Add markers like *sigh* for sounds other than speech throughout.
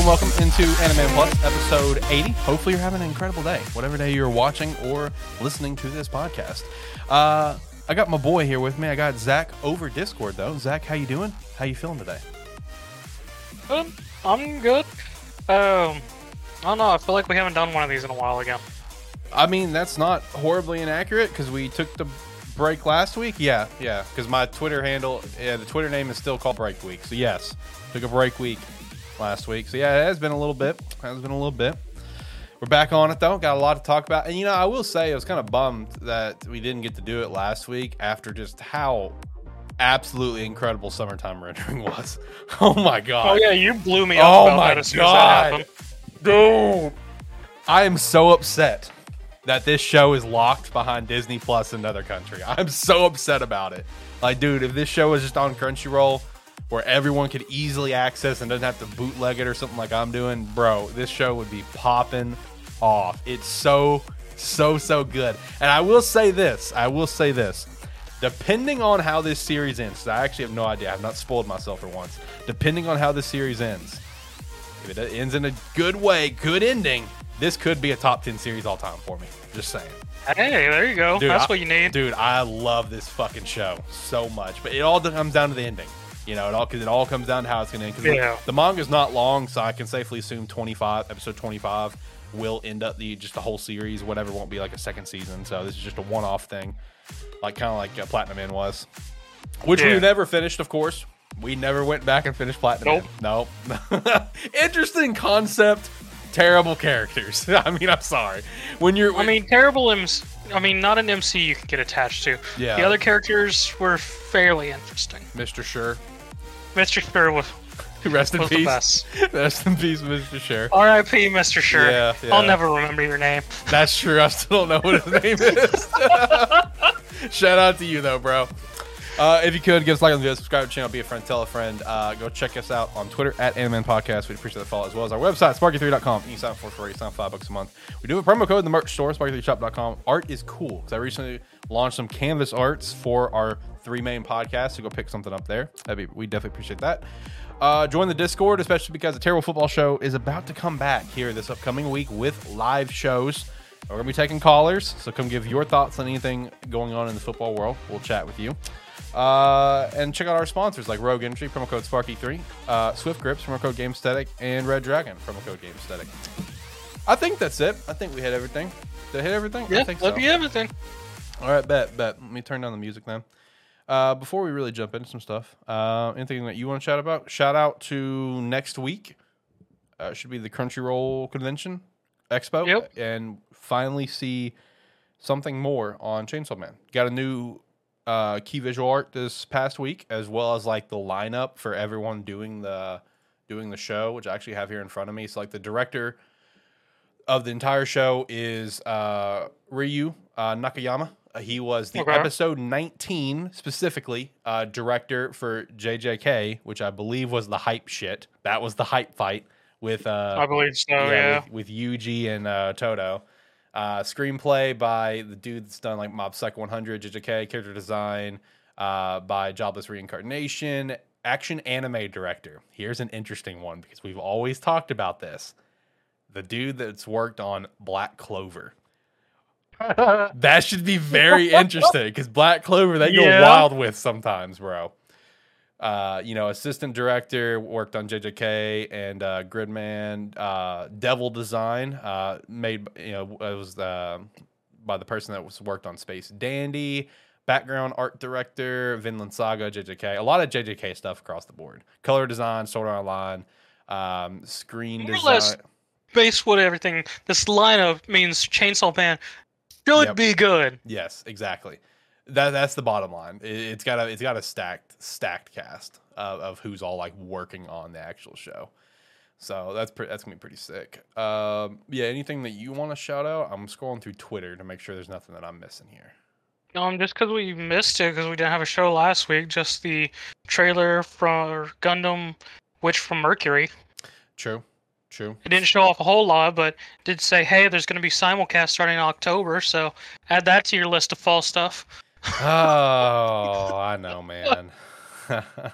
Welcome, welcome into Anime Plus, episode 80. Hopefully, you're having an incredible day, whatever day you're watching or listening to this podcast. Uh, I got my boy here with me. I got Zach over Discord, though. Zach, how you doing? How you feeling today? Good. I'm good. Um, I don't know. I feel like we haven't done one of these in a while again. I mean, that's not horribly inaccurate because we took the break last week. Yeah, yeah. Because my Twitter handle, yeah, the Twitter name is still called Break Week. So yes, took a break week last week. So yeah, it has been a little bit. It has been a little bit. We're back on it though. Got a lot to talk about. And you know, I will say I was kind of bummed that we didn't get to do it last week after just how absolutely incredible summertime rendering *laughs* was. *laughs* Oh my god. Oh yeah, you blew me up Oh my God. as that happened. Dude, I am so upset that this show is locked behind Disney Plus in another country. I'm so upset about it. Like, dude, if this show was just on Crunchyroll where everyone could easily access and doesn't have to bootleg it or something like I'm doing, bro, this show would be popping off. It's so, so, so good. And I will say this I will say this. Depending on how this series ends, I actually have no idea. I have not spoiled myself for once. Depending on how this series ends, if it ends in a good way, good ending, this could be a top 10 series all time for me. Just saying. Hey, there you go. Dude, That's I- what you need. Dude, I love this fucking show so much. But it all comes down to the ending. You know, it all because it all comes down to how it's going to end. Because Yeah. the manga's not long, so I can safely assume 25, episode 25 will end up the just the whole series. Whatever won't be like a second season. So this is just a one-off thing, like kind of like uh, Platinum End was, which Yeah. we never finished, of course. We never went back and finished Platinum Nope. End. Nope. *laughs* Interesting concept. Terrible characters. *laughs* I mean, I'm sorry. When you're, I mean, terrible M's. I mean, not an MC you can get attached to. Yeah. The other characters were fairly interesting. Mr. Sure. Mr. Sure was, *laughs* Rest in was peace. *laughs* Rest in peace, Mr. Sure. R.I.P. Mr. Sure. Yeah, yeah. I'll never remember your name. That's true. I still don't know what his name is. *laughs* Shout out to you though, bro. Uh, if you could give us a like on the video, subscribe to the channel, be a friend, tell a friend. Uh, go check us out on Twitter at Animan Podcast. We'd appreciate the follow as well as our website, sparky3.com. You sign up for free, you sign up five bucks a month. We do have a promo code in the merch store, sparky3shop.com. Art is cool because I recently launched some canvas arts for our three main podcasts. So go pick something up there. That'd be we definitely appreciate that. Uh, join the Discord, especially because the Terrible Football Show is about to come back here this upcoming week with live shows. We're gonna be taking callers, so come give your thoughts on anything going on in the football world. We'll chat with you. Uh, and check out our sponsors like Rogue Energy, promo code Sparky3, uh, Swift Grips, promo code GameStatic, and Red Dragon, promo code GameStatic. I think that's it. I think we hit everything. Did I hit everything? Yeah, I think so. be everything. All right, bet, bet. Let me turn down the music then. Uh, before we really jump into some stuff, uh, anything that you want to shout about? Shout out to next week. Uh, should be the Crunchyroll Convention Expo, Yep. and finally see something more on Chainsaw Man. Got a new uh, key visual art this past week, as well as like the lineup for everyone doing the doing the show, which I actually have here in front of me. So like the director of the entire show is uh, Ryu uh, Nakayama. Uh, he was the Okay. episode 19 specifically uh, director for JJK, which I believe was the hype shit. That was the hype fight with uh, I believe so. Yeah. with, with Yuji and uh, Todo. Uh, screenplay by the dude that's done like Mob Psycho 100, JJK, character design uh, by Jobless Reincarnation, action anime director. Here's an interesting one because we've always talked about this. The dude that's worked on Black Clover. *laughs* That should be very interesting because Black Clover they go wild with sometimes, bro. Uh, you know, assistant director worked on JJK and uh, Gridman. Uh, Devil Design uh, made you know it was uh, by the person that was worked on Space Dandy. Background art director Vinland Saga, JJK. A lot of JJK stuff across the board. Color design, Sword Art Online, um, screen More or design. less Base what everything. This lineup means Chainsaw Man should Yep. be good. Yes, exactly. That that's the bottom line. It, it's got a it's got a stacked stacked cast of, of who's all like working on the actual show. So that's pre- that's gonna be pretty sick. Um, yeah. Anything that you want to shout out? I'm scrolling through Twitter to make sure there's nothing that I'm missing here. Um, just because we missed it because we didn't have a show last week, just the trailer for Gundam Witch from Mercury. True. True. It didn't show off a whole lot, but did say, hey, there's going to be simulcast starting in October, so add that to your list of fall stuff. Oh, I know, *laughs* man. *laughs*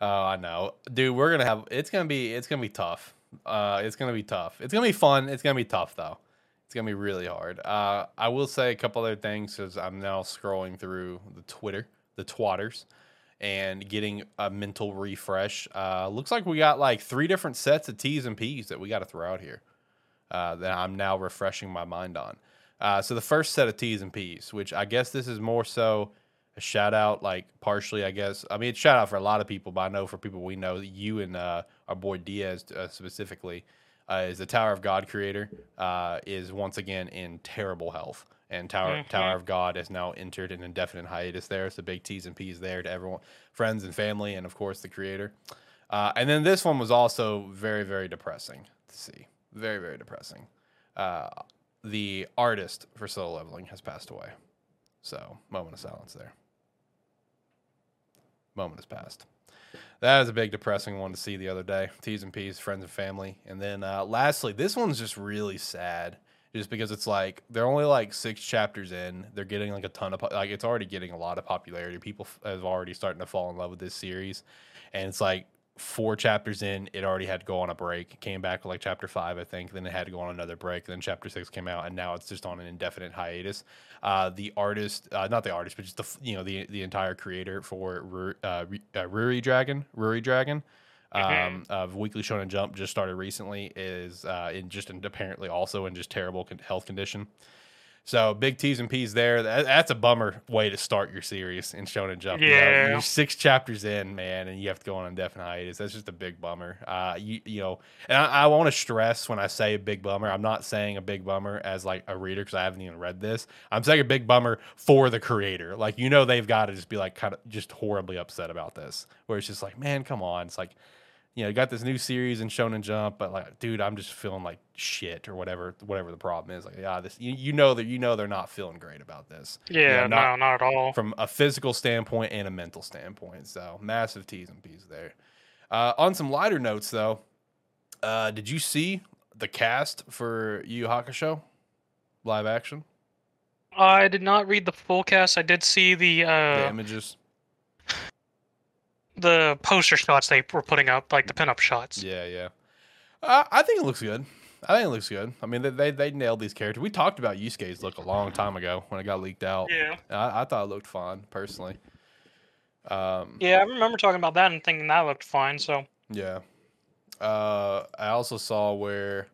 Oh, I know, dude. We're gonna have. It's gonna be. It's gonna be tough. Uh, it's gonna be tough. It's gonna be fun. It's gonna be tough though. It's gonna be really hard. Uh, I will say a couple other things because I'm now scrolling through the Twitter, the twatters, and getting a mental refresh. Uh, looks like we got like three different sets of T's and P's that we got to throw out here. Uh, that I'm now refreshing my mind on. Uh, so the first set of T's and P's, which I guess this is more so a shout out, like partially, I guess. I mean, it's shout out for a lot of people, but I know for people we know, you and uh, our boy Diaz uh, specifically, uh, is the Tower of God creator, uh, is once again in terrible health. And Tower Mhm. Tower of God has now entered an indefinite hiatus there. So big T's and P's there to everyone, friends and family, and of course the creator. Uh, and then this one was also very, very depressing to see. Very, very depressing. Uh, the artist for solo leveling has passed away. So, moment of silence there. Moment has passed. That is a big depressing one to see the other day. T's and P's, friends and family. And then uh, lastly, this one's just really sad just because it's like they're only like six chapters in. They're getting like a ton of, like, it's already getting a lot of popularity. People have already starting to fall in love with this series. And it's like four chapters in, it already had to go on a break. It came back with like chapter five, I think. Then it had to go on another break. Then chapter six came out, and now it's just on an indefinite hiatus. Uh, the artist, uh, not the artist, but just the you know the the entire creator for uh, uh, Ruri Dragon, Ruri Dragon. Um, of Weekly Shonen Jump just started recently is uh, in just in, apparently also in just terrible health condition. So big T's and P's there. That, that's a bummer way to start your series in Shonen Jump. You know, Yeah. you're six chapters in, man, and you have to go on indefinite hiatus. That's just a big bummer. Uh, you you know, and I, I want to stress when I say a big bummer, I'm not saying a big bummer as like a reader because I haven't even read this. I'm saying a big bummer for the creator. Like you know, they've got to just be like kind of just horribly upset about this. Where it's just like, man, come on. It's like you know, you got this new series in Shonen Jump, but like, dude, I'm just feeling like shit or whatever, whatever the problem is. Like, yeah, this, you, you know that you know they're not feeling great about this. Yeah, Yeah, not- no, not at all. from a physical standpoint and a mental standpoint. So massive T's and P's there. Uh, on some lighter notes, though, uh, did you see the cast for Yu Hakusho live action? I did not read the full cast. I did see the the uh, images. The poster shots they were putting up, like the pinup shots. Yeah, yeah. Uh, I think it looks good. I think it looks good. I mean, they they, they nailed these characters. We talked about Yusuke's look a long time ago when it got leaked out. Yeah. I, I thought it looked fine personally. Um, Yeah, I remember talking about that and thinking that looked fine. So Yeah. Uh, I also saw where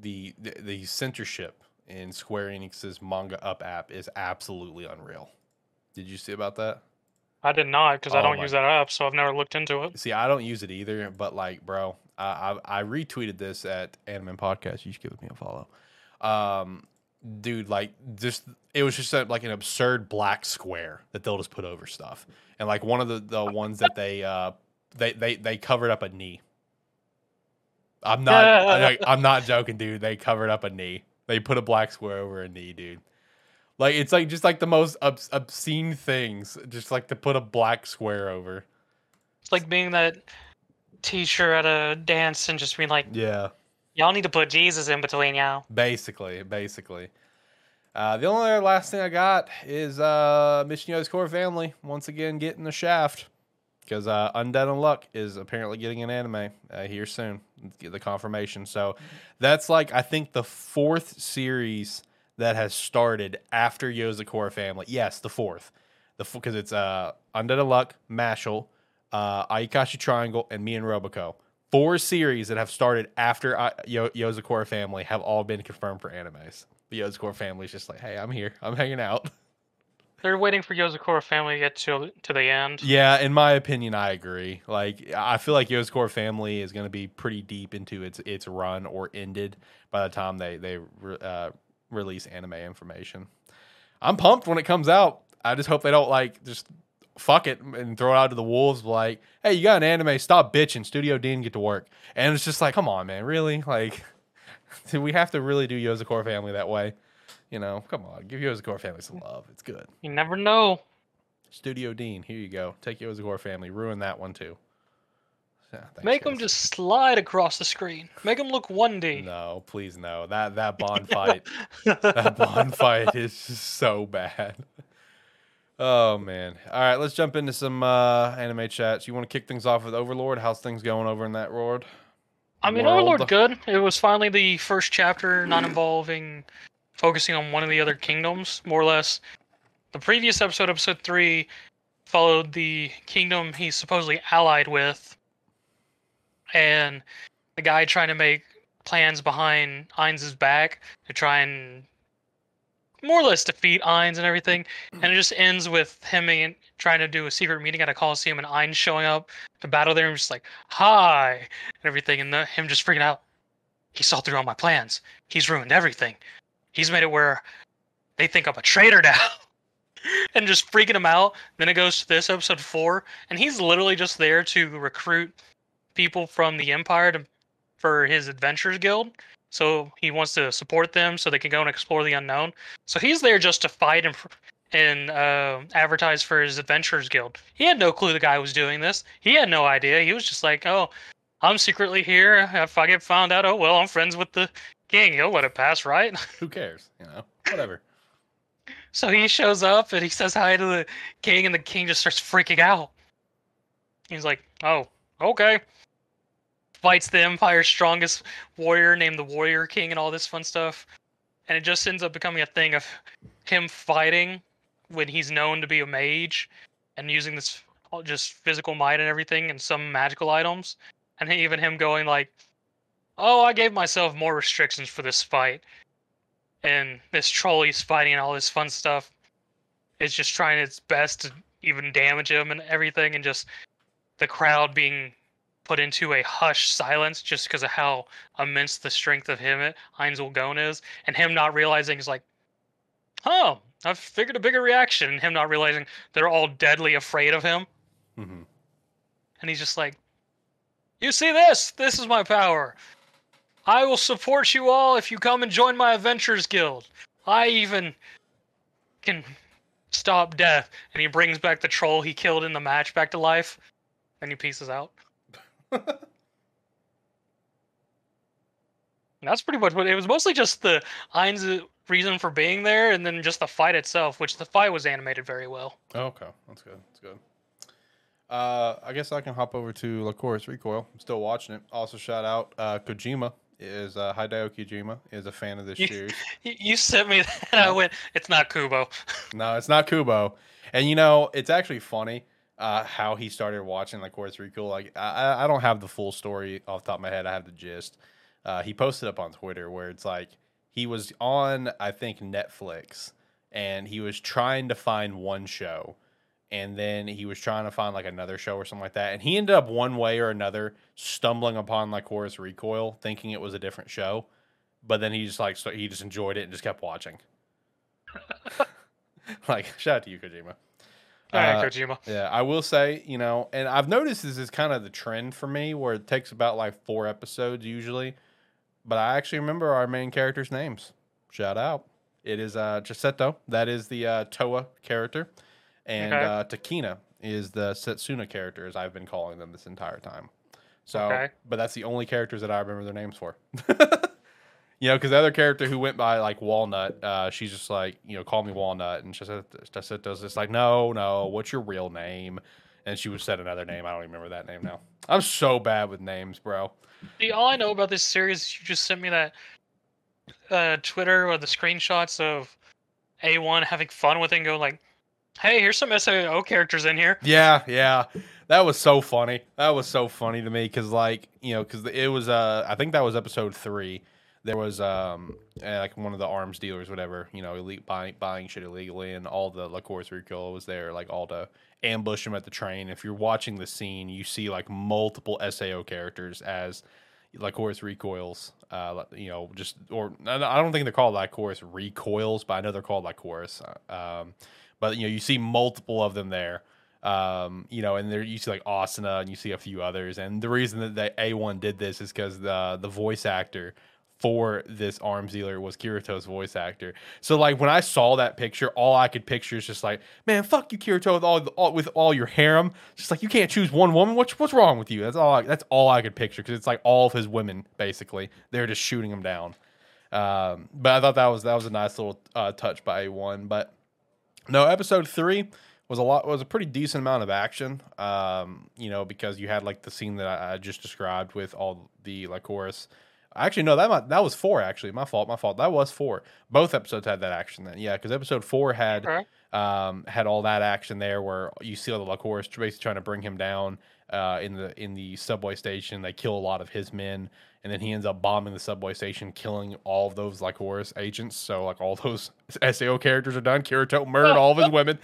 the, the the censorship in Square Enix's Manga Up app is absolutely unreal. Did you see about that? I did not because I Oh don't my- use that app, so I've never looked into it. See, I don't use it either, but like, bro, I I, I retweeted this at Anime Podcast. You should give me a follow. Um, dude, like, just it was just a, like an absurd black square that they'll just put over stuff, and like one of the the ones that they uh they they they covered up a knee. I'm not I, *laughs* I'm not joking, dude. They covered up a knee. They put a black square over a knee, dude. Like it's like just like the most obs- obscene things, just like to put a black square over. It's like being that teacher at a dance and just being like, Yeah. "Y'all need to put Jesus in between y'all." Basically, basically. Uh, the only other last thing I got is uh, Mission Yozakura family once again getting the shaft because uh, Undead Unluck is apparently getting an anime uh, here soon. Get the confirmation. So that's like I think the fourth series that has started after Yozakura family. Yes, the fourth. The because it's uh, Undead Luck, Mashle, uh, Ayakashi Triangle, and me and Roboco. Four series that have started after uh, Yo- Yozakura family have all been confirmed for animes. The Yozakura family is just like, hey, I'm here. I'm hanging out. *laughs* They're waiting for Yozakura family to get to to the end. Yeah, in my opinion, I agree. Like, I feel like Yozakura family is going to be pretty deep into its its run or ended by the time they they uh, release anime information. I'm pumped when it comes out. I just hope they don't like just fuck it and throw it out to the wolves. Like, hey, you got an anime? Stop bitching. Studio Dean, get to work. And it's just like, come on, man, really? *laughs* Like, do *laughs* we have to really do Yozakura family that way? You know, come on, give Yozakura family some love. It's good. You never know. Studio Dean, here you go. Take Yozakura family. Ruin that one too. Yeah, Make them just slide across the screen. Make them look 1D. No, please no. That that *laughs* bond fight, that bond fight is so bad. Oh man! All right, let's jump into some uh, anime chats. You want to kick things off with Overlord? How's things going over in that world? I mean, World. Overlord good. It was finally the first chapter not involving focusing on one of the other kingdoms, more or less. The previous episode, episode three, followed the kingdom he's supposedly allied with, and the guy trying to make plans behind Ainz' back to try and more or less defeat Ainz and everything. And it just ends with him in- trying to do a secret meeting at a coliseum and Ainz showing up to battle there and just like, hi, and everything. And the, him just freaking out. He saw through all my plans. He's ruined everything. He's made it where they think I'm a traitor *laughs* now. and just freaking him out. Then it goes to this episode four, and he's literally just there to recruit people from the Empire to, for his Adventures Guild. So he wants to support them so they can go and explore the unknown. So he's there just to fight and and uh, advertise for his Adventurers Guild. He had no clue the guy was doing this. He had no idea. He was just like, "Oh, I'm secretly here. If I get found out, oh well, I'm friends with the king. He'll let it pass, right?" *laughs* Who cares? You know, whatever. So he shows up and he says hi to the king, and the king just starts freaking out. He's like, "Oh, okay." Fights the Empire's strongest warrior, named the Warrior King, and all this fun stuff. And it just ends up becoming a thing of him fighting when he's known to be a mage, and using this just physical might and everything, and some magical items, and *laughs* even him going like, "Oh, I gave myself more restrictions for this fight." and this troll he's fighting and all this fun stuff is just trying its best to even damage him and everything and just the crowd being put into a hushed silence just because of how immense the strength of him Ainz Ooal Gown is and him not realizing is like oh I've figured a bigger reaction and him not realizing they're all deadly afraid of him hmm and he's just like you see this this is my power I will support you all if you come and join my Adventurers Guild. I even can stop death. And he brings back the troll he killed in the match back to life. And he pieces out. *laughs* That's pretty much what it was. Mostly just the Ainz reason for being there, and then just the fight itself, which the fight was animated very well. okay, that's good. That's good. Uh, I guess I can hop over to Lycoris Recoil. I'm still watching it. Also, shout out uh, Kojima is uh, Hideo Kojima is a fan of this You- series. *laughs* You, you sent me that, and I went, "It's not Kubo." *laughs* No, it's not Kubo. And you know, it's actually funny uh, how he started watching like Lycoris Recoil. Like I, I- don't have the full story off the top of my head. I have the gist. Uh, he posted up on Twitter where it's like he was on, I think, Netflix, and he was trying to find one show, and then he was trying to find like another show or something like that, and he ended up one way or another stumbling upon like Lycoris Recoil, thinking it was a different show, but then he just like so he just enjoyed it and just kept watching. *laughs* like shout out to you, Kojima. All right, Uh, Kojima. Yeah, I will say, you know, and I've noticed this is kind of the trend for me where it takes about like four episodes usually. But I actually remember our main characters' names. Shout out. It is uh Chisato. That is the uh, Toa character. And Okay. uh, Takina is the Setsuna character, as I've been calling them this entire time. So, Okay. but that's the only characters that I remember their names for. *laughs* you know, because the other character who went by like Walnut, uh, she's just like, you know, call me Walnut, and Chisato's just does it's like, no, no, what's your real name? And she would said another name. I don't even remember that name now. I'm so bad with names, bro. See, all I know about this series is you just sent me that uh, Twitter or the screenshots of A1 having fun with it and go like, hey, here's some SAO characters in here. Yeah, yeah. That was so funny. That was so funny to me because, like, you know, because it was, uh, I think that was episode three. There was, um, eh, like one of the arms dealers, whatever, you know, elite buying, buying shit illegally, and all the La Recoil was there, like, all to ambush him at the train. If you're watching the scene, you see, like, multiple SAO characters as Lycoris Recoils, uh, you know, just, or I don't think they're called Lycoris Recoils, but I know they're called Lycoris. Um, but, you know, you see multiple of them there um you know and there you see like asuna and you see a few others and the reason that the a1 did this is because the the voice actor for this arms dealer was kirito's voice actor. So like when i saw that picture all i could picture is just like man fuck you kirito with all, all with all your harem. Just like you can't choose one woman. What's what's wrong with you? That's all I, that's all i could picture because it's like all of his women basically. They're just shooting him down. Um but i thought that was that was a nice little uh, touch by a1 but no, episode three was a lot was a pretty decent amount of action. Um, you know, because you had like the scene that I, I just described with all the like Lycoris. Actually, no, that might, that was four. Actually, my fault. My fault. That was four. Both episodes had that action. Then, yeah, because episode four had Okay. um, had all that action there, where you see all the Lycoris basically trying to bring him down uh, in the in the subway station. They kill a lot of his men, and then he ends up bombing the subway station, killing all of those Lycoris agents. So like all those *laughs* Sao characters are done. Kirito murdered all of his women.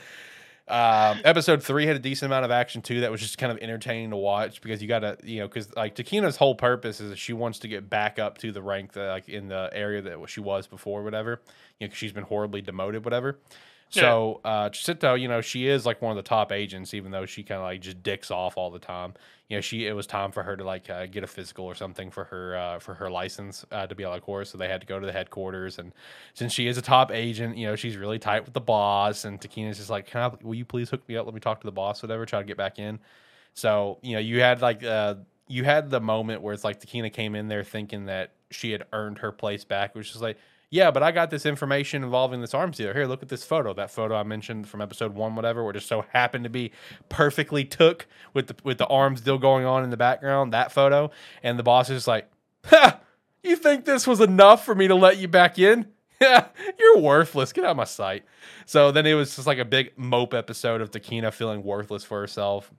Um, episode three had a decent amount of action too. That was just kind of entertaining to watch because you got to, you know, because like Takina's whole purpose is that she wants to get back up to the rank that like in the area that she was before, whatever. You know, 'cause she's been horribly demoted, whatever. So uh Chito, you know, she is like one of the top agents, even though she kind of like just dicks off all the time. You know, she it was time for her to like uh, get a physical or something for her uh, for her license uh, to be on a Lycoris, so they had to go to the headquarters. And since she is a top agent, you know, she's really tight with the boss. And Takina's just like, Can I, will you please hook me up? Let me talk to the boss, whatever. Try to get back in. So you know, you had like uh, you had the moment where it's like Takina came in there thinking that she had earned her place back, which is like, yeah, but I got this information involving this arms dealer. Here, look at this photo. That photo I mentioned from episode one, whatever, where just so happened to be perfectly took with the with the arms deal going on in the background. That photo, and the boss is like, "Ha! You think this was enough for me to let you back in? *laughs* Yeah, you're worthless. Get out of my sight." So then it was just like a big mope episode of Takina feeling worthless for herself.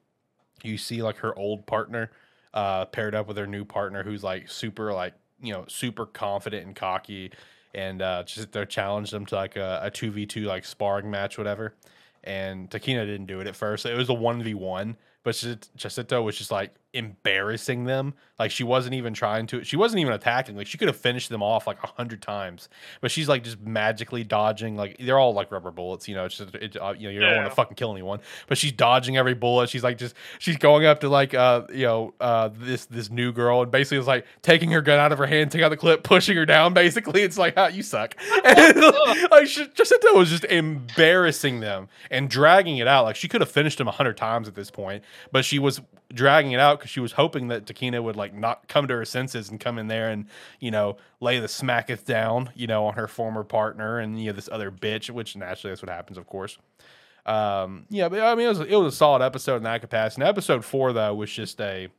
You see like her old partner uh, paired up with her new partner, who's like super like you know super confident and cocky and uh, just they challenged them to like a two v two like sparring match, whatever. And Takina didn't do it at first. It was a one v one, but Chisato was just like embarrassing them. Like she wasn't even trying to. She wasn't even attacking. Like she could have finished them off like a hundred times, but she's like just magically dodging. Like they're all like rubber bullets. You know, it's just it, uh, you know you don't want to fucking kill anyone, but she's dodging every bullet. She's like just she's going up to like uh you know uh this this new girl and basically is like taking her gun out of her hand, taking out the clip, pushing her down. Basically, it's like ah, you suck. *laughs* And, *laughs* like she, Jacinta was just embarrassing them and dragging it out. Like she could have finished them a hundred times at this point, but she was dragging it out because she was hoping that Takina would like not come to her senses and come in there and you know lay the smacketh down you know on her former partner and you know this other bitch, which naturally that's what happens, of course. Um, yeah, but I mean, it was it was a solid episode in that capacity. And episode four though was just a,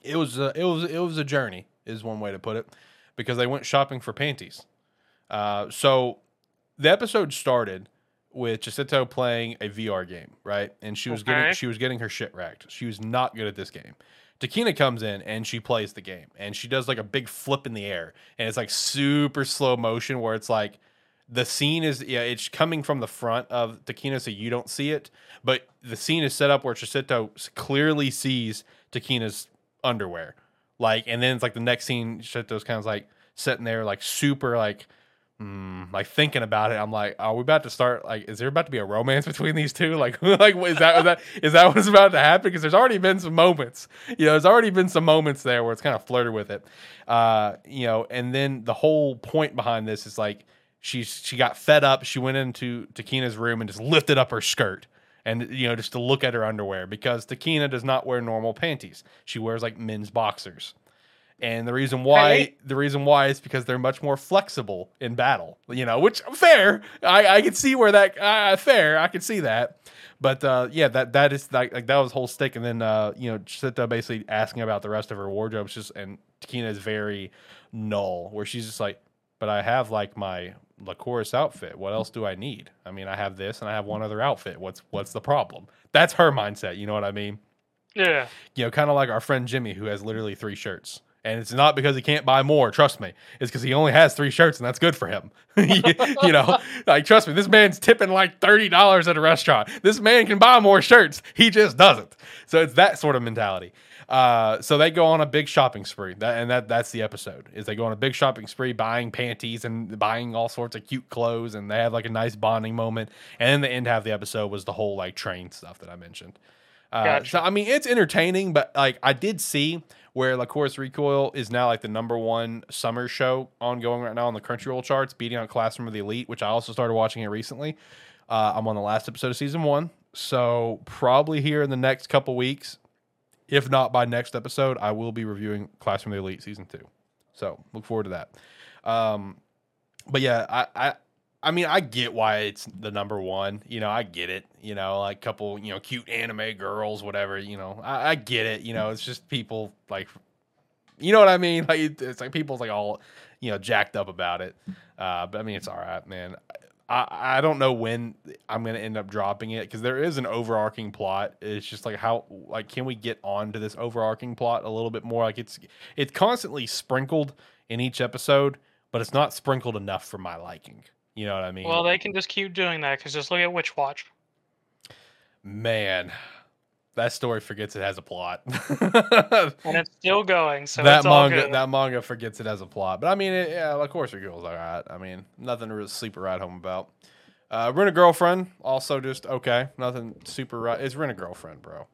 it was a, it was it was a journey is one way to put it, because they went shopping for panties. Uh, so the episode started with Jacinto playing a VR game, right? And she was getting she was getting her shit wrecked. She was not good at this game. Takina comes in and she plays the game and she does like a big flip in the air and it's like super slow motion where it's like the scene is yeah it's coming from the front of Takina so you don't see it but the scene is set up where Chisato clearly sees Takina's underwear like and then it's like the next scene Chisato's kind of like sitting there like super like mm, like thinking about it I'm like are we about to start like is there about to be a romance between these two like *laughs* like is that is that is that what's about to happen because there's already been some moments you know there's already been some moments there where it's kind of flirted with it uh you know and then the whole point behind this is like she she got fed up. She went into Takina's room and just lifted up her skirt and you know just to look at her underwear because Takina does not wear normal panties. She wears like men's boxers. And the reason why Right. the reason why is because they're much more flexible in battle, you know, which fair. I I can see where that uh, fair. I can see that. But uh, yeah, that that is like, like that was whole stick, and then uh, you know, Chita basically asking about the rest of her wardrobe. Just and Takina is very null, where she's just like, but I have like my Lycoris outfit. What else do I need? I mean, I have this and I have one other outfit. What's what's the problem? That's her mindset. You know what I mean? Yeah. You know, kind of like our friend Jimmy, who has literally three shirts. And it's not because he can't buy more. Trust me, it's because he only has three shirts, and that's good for him. *laughs* you know, like trust me, this man's tipping like thirty dollars at a restaurant. This man can buy more shirts. He just doesn't. So it's that sort of mentality. Uh, so they go on a big shopping spree, that, and that that's the episode. Is they go on a big shopping spree, buying panties and buying all sorts of cute clothes, and they have like a nice bonding moment. And then the end half of the episode was the whole like train stuff that I mentioned. Uh, Gotcha. So I mean, it's entertaining, but like I did see where Lycoris Recoil is now like the number one summer show ongoing right now on the Crunchyroll charts, beating out Classroom of the Elite, which I also started watching it recently. Uh, I'm on the last episode of season one, so probably here in the next couple weeks, if not by next episode, I will be reviewing Classroom of the Elite season two. So look forward to that. Um, but yeah, I, I I mean, I get why it's the number one. You know, I get it. You know, like couple, you know, cute anime girls, whatever. You know, I, I get it. You know, it's just people like, you know what I mean? *laughs* Like it's like people's like all, you know, jacked up about it. Uh, but I mean, it's all right, man. I I don't know when I'm gonna end up dropping it because there is an overarching plot. It's just like how like can we get onto this overarching plot a little bit more? Like it's it's constantly sprinkled in each episode, but it's not sprinkled enough for my liking. You know what I mean? Well, they can just keep doing that because just look at Witch Watch. Man, that story forgets it has a plot. *laughs* and it's still going. So that it's all manga, that manga forgets it has a plot. But I mean, it, yeah, of course, it goes all right. I mean, nothing to really sleep or ride home about. Uh, Rent a girlfriend, also just okay. Nothing super right. It's rent a girlfriend, bro.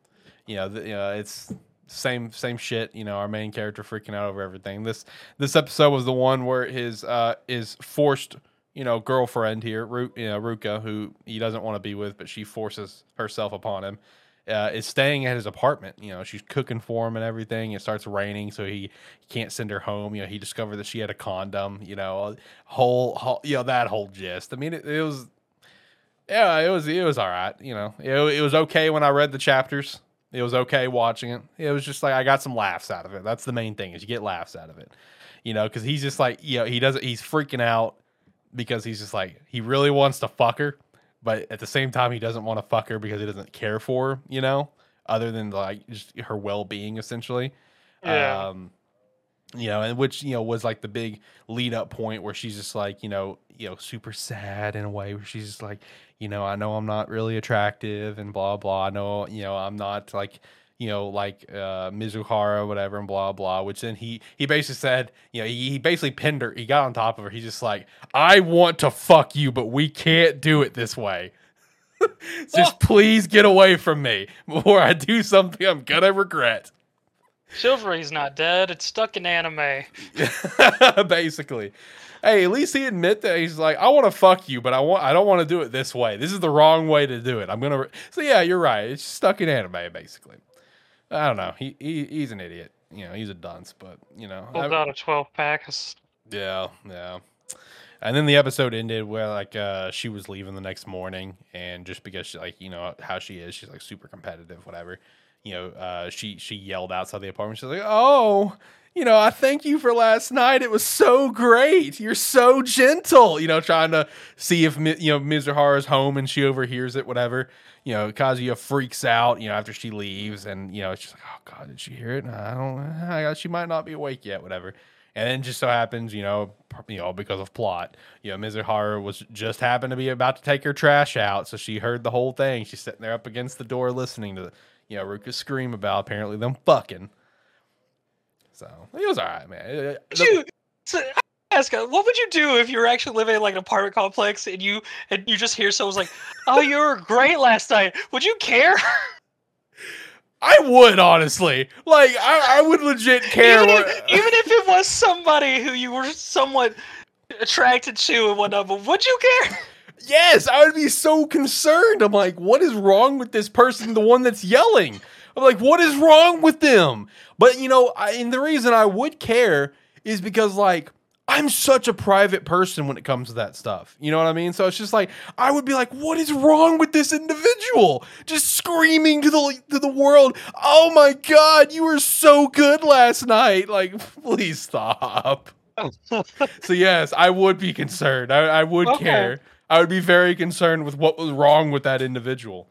You know, the, you know, it's same same shit. You know, our main character freaking out over everything. This this episode was the one where his uh is forced you know girlfriend here, Ru- you know Ruka, who he doesn't want to be with, but she forces herself upon him. Uh, is staying at his apartment. You know, she's cooking for him and everything. It starts raining, so he, can't send her home. You know, he discovered that she had a condom. You know, whole, whole you know that whole gist. I mean, it, it was, yeah, it was it was all right. You know, it, it was okay when I read the chapters. It was okay watching it. It was just like I got some laughs out of it. That's the main thing is you get laughs out of it. You know, because he's just like you know he doesn't he's freaking out because he's just like he really wants to fuck her, but at the same time he doesn't want to fuck her because he doesn't care for her. You know, other than like just her well being essentially. Yeah. Um, you know, and which you know was like the big lead up point where she's just like you know you know super sad in a way where she's just like you know I know I'm not really attractive and blah blah. I know you know I'm not like you know like uh Mizuhara whatever and blah blah. Which then he he basically said you know he, he basically pinned her. He got on top of her. He's just like I want to fuck you, but we can't do it this way. *laughs* just please get away from me before I do something I'm gonna regret. Chivalry's not dead. It's stuck in anime. *laughs* basically. Hey, at least he admit that he's like, I want to fuck you, but I want I don't want to do it this way. This is the wrong way to do it. I'm gonna. Re-. So yeah, you're right. It's stuck in anime, basically. I don't know. He, he he's an idiot. You know, he's a dunce, but you know, Pulled I- out a 12 pack. Yeah, yeah. And then the episode ended where like uh she was leaving the next morning and just because she like, you know, how she is, she's like super competitive, whatever. You know, uh she she yelled outside the apartment. She's like, "Oh, you know, I thank you for last night. It was so great. You're so gentle." You know, trying to see if you know Mizuhara's home and she overhears it, whatever. You know, Kazuya freaks out, you know, after she leaves and you know, she's like, "Oh god, did she hear it? I don't I, she might not be awake yet, whatever." And then just so happens, you know, you know, because of plot, you know, Mizuhara was just happened to be about to take her trash out, so she heard the whole thing. She's sitting there up against the door listening to, you know, Ruka scream about apparently them fucking. So it was all right, man. It- it- you, so, ask, uh, what would you do if you were actually living in like an apartment complex and you and you just hear someone's like, "Oh, you were great last night." Would you care? *laughs* I would honestly, like, I, I would legit *laughs* care. even, if, even if it was somebody who you were somewhat attracted to and whatnot, but would you care? Yes, I would be so concerned. I'm like, what is wrong with this person, the one that's yelling? I'm like, what is wrong with them? But you know, I, and the reason I would care is because like I'm such a private person when it comes to that stuff. You know what I mean? So it's just like I would be like, what is wrong with this individual? Just screaming to the to the world, "Oh my god, you were so good last night." Like, *laughs* please stop. So yes, I would be concerned. I, I would Okay. care. I would be very concerned with what was wrong with that individual.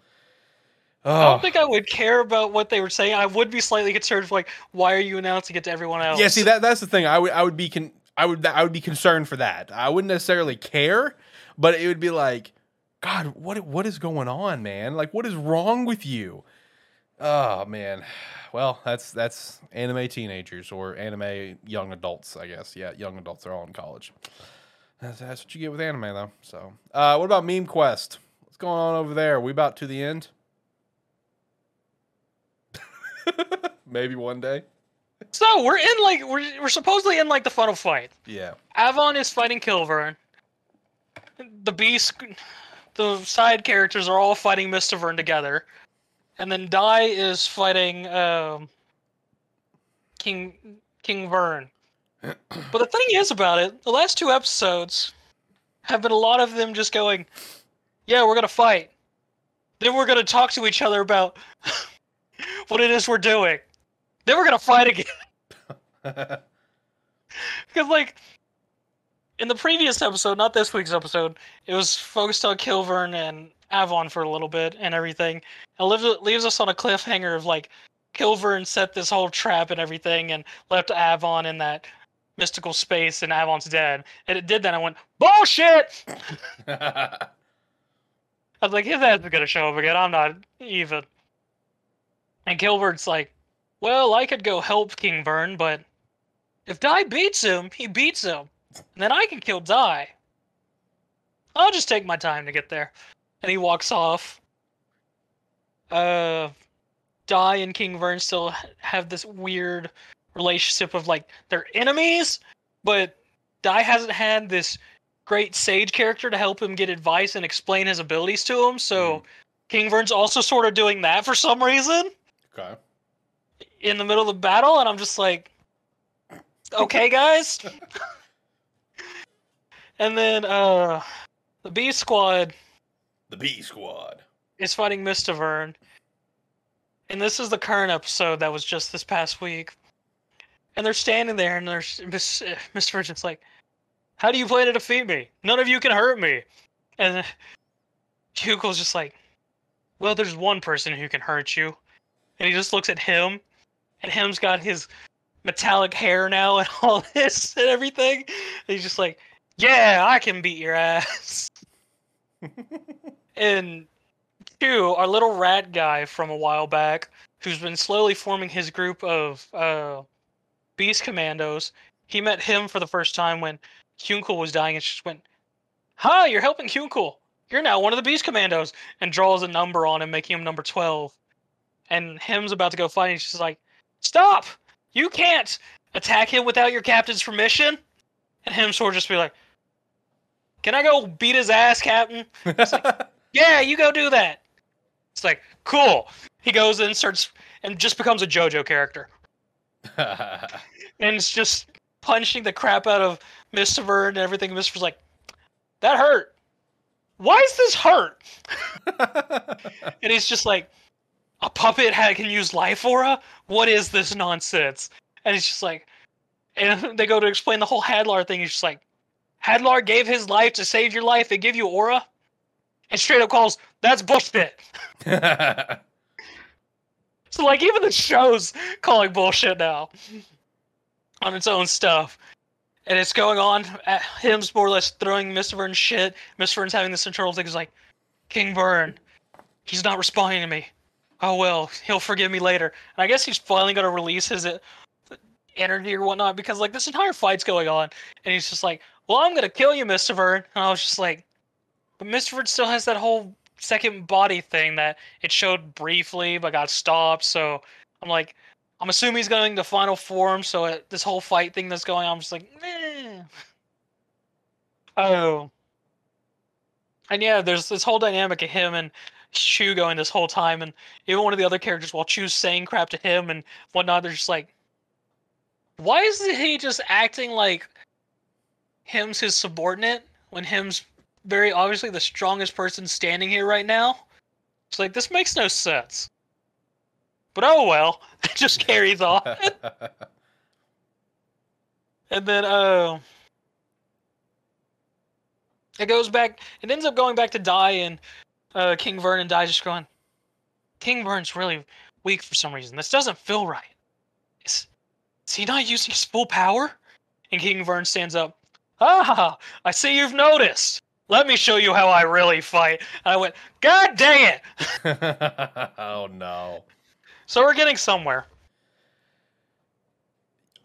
I Oh, don't think I would care about what they were saying. I would be slightly concerned for like, why are you announcing it to everyone else? yeah. See that that's the thing. I would I would be con- I would I would be concerned for that. I wouldn't necessarily care, but it would be like, God, what what is going on, man? Like, what is wrong with you? Oh man. Well, that's that's anime teenagers or anime young adults, I guess. Yeah, young adults are all in college. That's, that's what you get with anime, though. So, uh, what about Meme Quest? What's going on over there? we about to the end? *laughs* Maybe one day. So we're in like we're we're supposedly in like the final fight. Yeah. Avan is fighting Kilvern. The Beast, the side characters are all fighting Mistavern together, and then Dai is fighting um, King King Vern. *clears throat* but the thing is about it, the last two episodes, have been a lot of them just going, "Yeah, we're gonna fight." Then we're gonna talk to each other about *laughs* what it is we're doing. Then we're gonna fight again. *laughs* *laughs* Because like in the previous episode, not this week's episode, it was focused on Kilvern and Avan for a little bit and everything. And leaves, leaves us on a cliffhanger of like Kilvern set this whole trap and everything and left Avan in that mystical space and Avan's dead. And it did that. I went, bullshit! *laughs* I was like, his ass is gonna show up again. I'm not even. And Kilvern's like, well, I could go help King Vern, but if Dai beats him, he beats him. And then I can kill Dai. I'll just take my time to get there. And he walks off. Uh, Dai and King Vern still have this weird relationship of like they're enemies, but Dai hasn't had this great sage character to help him get advice and explain his abilities to him. So Mhm. King Vern's also sort of doing that for some reason okay. in the middle of the battle, and I'm just like, okay, guys. *laughs* and then uh, the B Squad The B Squad. is fighting Mistavern. And this is the current episode that was just this past week. And they're standing there, and there's Miss uh, Miss Virgin's like, "How do you plan to defeat me? None of you can hurt me." And *laughs* Hugo's just like, "Well, there's one person who can hurt you," and he just looks at him, and him's got his metallic hair now and *laughs* all this and everything. And he's just like, "Yeah, I can beat your ass." *laughs* and Q, our little rat guy from a while back, who's been slowly forming his group of uh, Beast Commandos, he met him for the first time when Kunkel was dying and just went, Hi, you're helping Kunkel. You're now one of the Beast Commandos. And draws a number on him, making him number 12. And him's about to go fight, and he's just like, Stop! You can't attack him without your captain's permission. And him sort of just be like, Can I go beat his ass, Captain? Like, *laughs* yeah, you go do that. It's like, cool. He goes and starts, and just becomes a JoJo character. And it's just punching the crap out of Mister Mistiver and everything. Mistiver's like, that hurt. Why is this hurt? *laughs* And he's just like, a puppet ha- can use life aura? What is this nonsense? And it's just like, and *laughs* they go to explain the whole Hadlar thing. He's just like, Hadlar gave his life to save your life and give you aura? And straight up calls, that's bullshit. *laughs* So like even the show's calling bullshit now on its own stuff. And it's going on. At him's more or less throwing Mr. Vern's shit. Mr. Vern's having this internal thing. He's like, King Vern, he's not responding to me. Oh well, he'll forgive me later. And I guess he's finally gonna release his uh, energy or whatnot because like this entire fight's going on, and he's just like, "Well, I'm gonna kill you, Mr. Vern." And I was just like, "But Mr. Vern still has that whole second body thing that it showed briefly but got stopped." So I'm like, I'm assuming he's going to final form. So it, this whole fight thing that's going on, I'm just like, Meh. oh. And yeah, there's this whole dynamic of him and Chu going this whole time, and even one of the other characters, while Chu's saying crap to him and whatnot, they're just like, why is he just acting like him's his subordinate when him's very obviously the strongest person standing here right now? It's like this makes no sense. But oh well, *laughs* it just carries on. *laughs* And then uh it goes back it ends up going back to Dai and uh King Vern and Dai just going King Vern's really weak for some reason. This doesn't feel right. Is, is he not using his full power? And King Vern stands up. Ah, I see you've noticed. Let me show you how I really fight. And I went, God dang it! *laughs* oh no. So we're getting somewhere.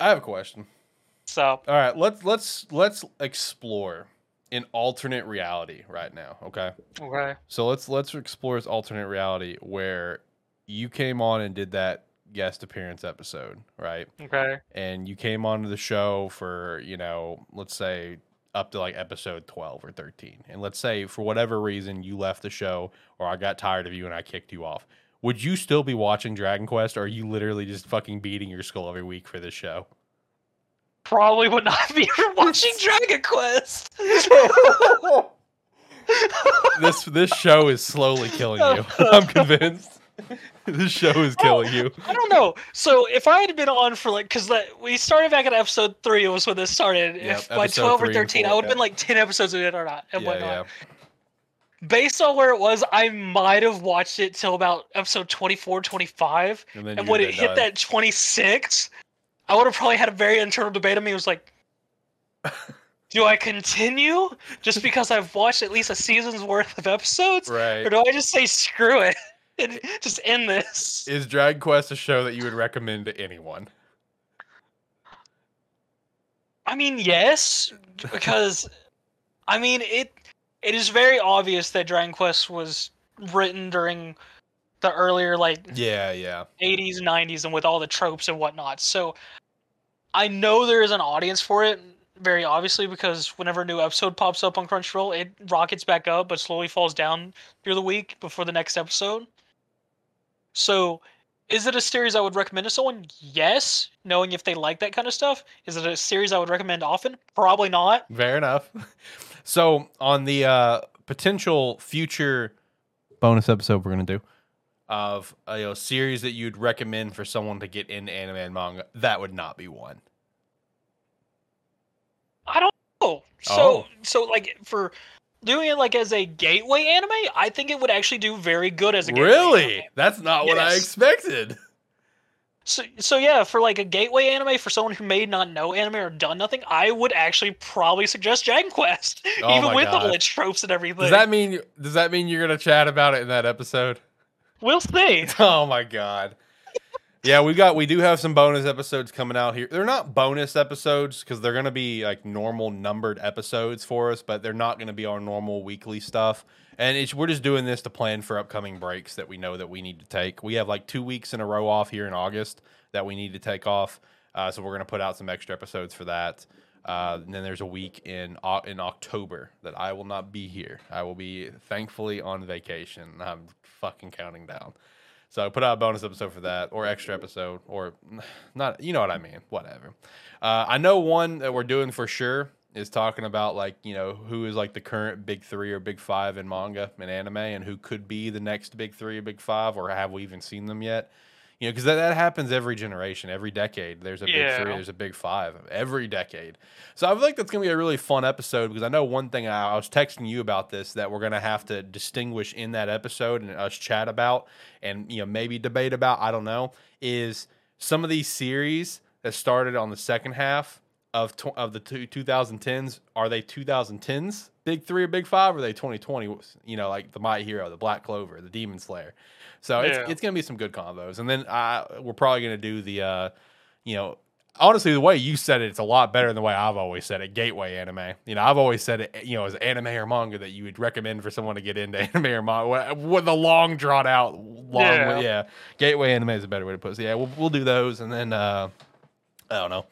I have a question. So All right, let's let's let's explore an alternate reality right now, okay? okay. So let's let's explore this alternate reality where you came on and did that guest appearance episode, right? Okay. And you came onto the show for, you know, let's say up to like episode 12 or 13. And let's say for whatever reason you left the show or I got tired of you and I kicked you off. Would you still be watching Dragon Quest or are you literally just fucking beating your skull every week for this show? Probably would not be *laughs* watching *laughs* Dragon Quest. *laughs* this this show is slowly killing you. I'm convinced. this show is killing you. I don't know. So if I had been on for like, because we started back at episode three, it was when this started. Yep, if by twelve or thirteen, I would have been like ten episodes in or not and Yeah, whatnot. yeah. Based on where it was, I might have watched it till about episode 24, 25. And then And when it hit that 26, I would have probably had a very internal debate on me. It was like, *laughs* do I continue just because I've watched at least a season's worth of episodes? right. Or do I just say screw it *laughs* and just end this? Is Dragon Quest a show that you would recommend to anyone? I mean, yes, because I mean it. It is very obvious that Dragon Quest was written during the earlier like Yeah, yeah. 80s, 90s, and with all the tropes and whatnot. So I know there is an audience for it, very obviously, because whenever a new episode pops up on Crunchyroll, it rockets back up but slowly falls down through the week before the next episode. So is it a series I would recommend to someone? Yes, knowing if they like that kind of stuff. Is it a series I would recommend often? Probably not. Fair enough. *laughs* So on the uh, potential future bonus episode we're gonna do of a you know, series that you'd recommend for someone to get into anime and manga, that would not be one. I don't know. So Oh. so like for doing it like as a gateway anime, I think it would actually do very good as a gateway Really? anime. That's not what I expected. *laughs* So, so yeah, for like a gateway anime for someone who may not know anime or done nothing, I would actually probably suggest Dragon Quest, *laughs* Oh even with with the glitch tropes and everything. Does that mean does that mean you're gonna chat about it in that episode? We'll see. *laughs* Oh my god. Yeah, we got we do have some bonus episodes coming out here. They're not bonus episodes because they're gonna be like normal numbered episodes for us, but they're not gonna be our normal weekly stuff. And we're just doing this to plan for upcoming breaks that we know that we need to take. We have like two weeks in a row off here in August that we need to take off, uh, so we're gonna put out some extra episodes for that. Uh, and then there's a week in in October that I will not be here. I will be thankfully on vacation. *laughs* I'm fucking counting down. So I put out a bonus episode for that, or extra episode, or *sighs* not. You know what I mean? Whatever. Uh, I know one that we're doing for sure is talking about like you know who is like the current big three or big five in manga and anime, and who could be the next big three or big five, or have we even seen them yet? You know, because that, that happens every generation, every decade. There's a big three, there's a big five every decade. So I feel like that's gonna be a really fun episode because I know one thing I, I was texting you about this that we're gonna have to distinguish in that episode and us chat about and you know maybe debate about. I don't know is some of these series that started on the second half of tw- of the two, 2010s are they 2010s big three or big five or are they 2020 you know like the my hero the black clover the demon slayer? So it's, Yeah. it's gonna be some good combos. And then I, we're probably gonna do the uh you know honestly the way you said it it's a lot better than the way i've always said it gateway anime. You know i've always said it you know as anime or manga that you would recommend for someone to get into *laughs* anime or manga with the long drawn out long Yeah. yeah. Gateway anime is a better way to put it. So yeah we'll, we'll do those. And then uh i don't know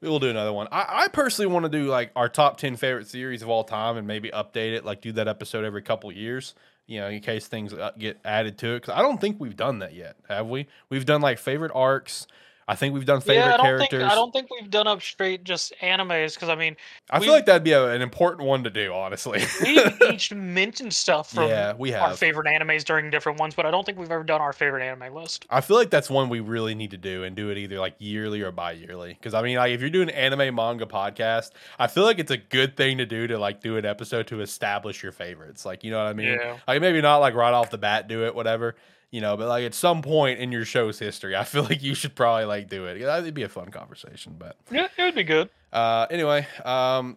We'll do another one. I, I personally want to do like our top ten favorite series of all time, and maybe update it. Like do that episode every couple years, you know, in case things uh, get added to it. Because I don't think we've done that yet, have we? We've done like favorite arcs. I think we've done favorite yeah, I don't characters. think I don't think we've done up straight just animes because I mean I feel like that'd be a, an important one to do, honestly. we *laughs* each mentioned stuff from yeah, we have. our favorite animes during different ones, but I don't think we've ever done our favorite anime list. I feel like that's one we really need to do and do it either like yearly or bi-yearly. Because I mean, like if you're doing anime manga podcast, I feel like it's a good thing to do to like do an episode to establish your favorites. Like you know what I mean? Yeah. Like maybe not like right off the bat do it, whatever. You know, but like at some point in your show's history, I feel *laughs* like you should probably like do it. It'd be a fun conversation. But Yeah, it would be good. uh, anyway, um,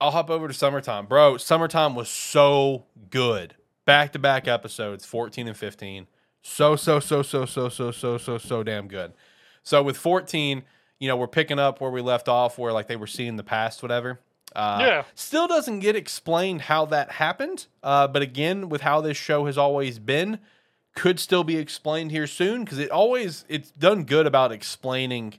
I'll hop over to summertime, bro. Summertime was so good. Back to back episodes, fourteen and fifteen. So so so so so so so so so damn good. So with fourteen, you know, we're picking up where we left off, where like they were seeing the past, whatever. Uh, Yeah. Still doesn't get explained how that happened. Uh, but again, with how this show has always been, could still be explained here soon because it always it's done good about explaining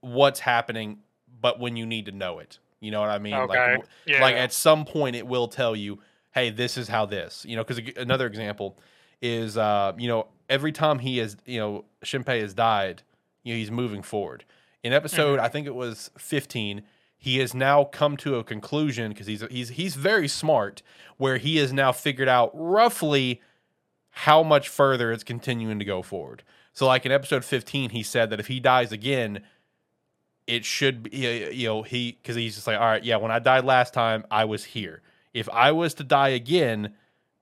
what's happening, but when you need to know it. You know what I mean? Okay. Like, Yeah. like at some point it will tell you, hey, this is how this. You know, because another example is, uh, you know, every time he has, you know, Shinpei has died, you know, he's moving forward. In episode, Mhm. I think it was 15, he has now come to a conclusion because he's he's he's very smart, where he has now figured out roughly how much further it's continuing to go forward. So, like in episode 15, he said that if he dies again, it should be you know he because he's just like all right yeah when i died last time i was here. If i was to die again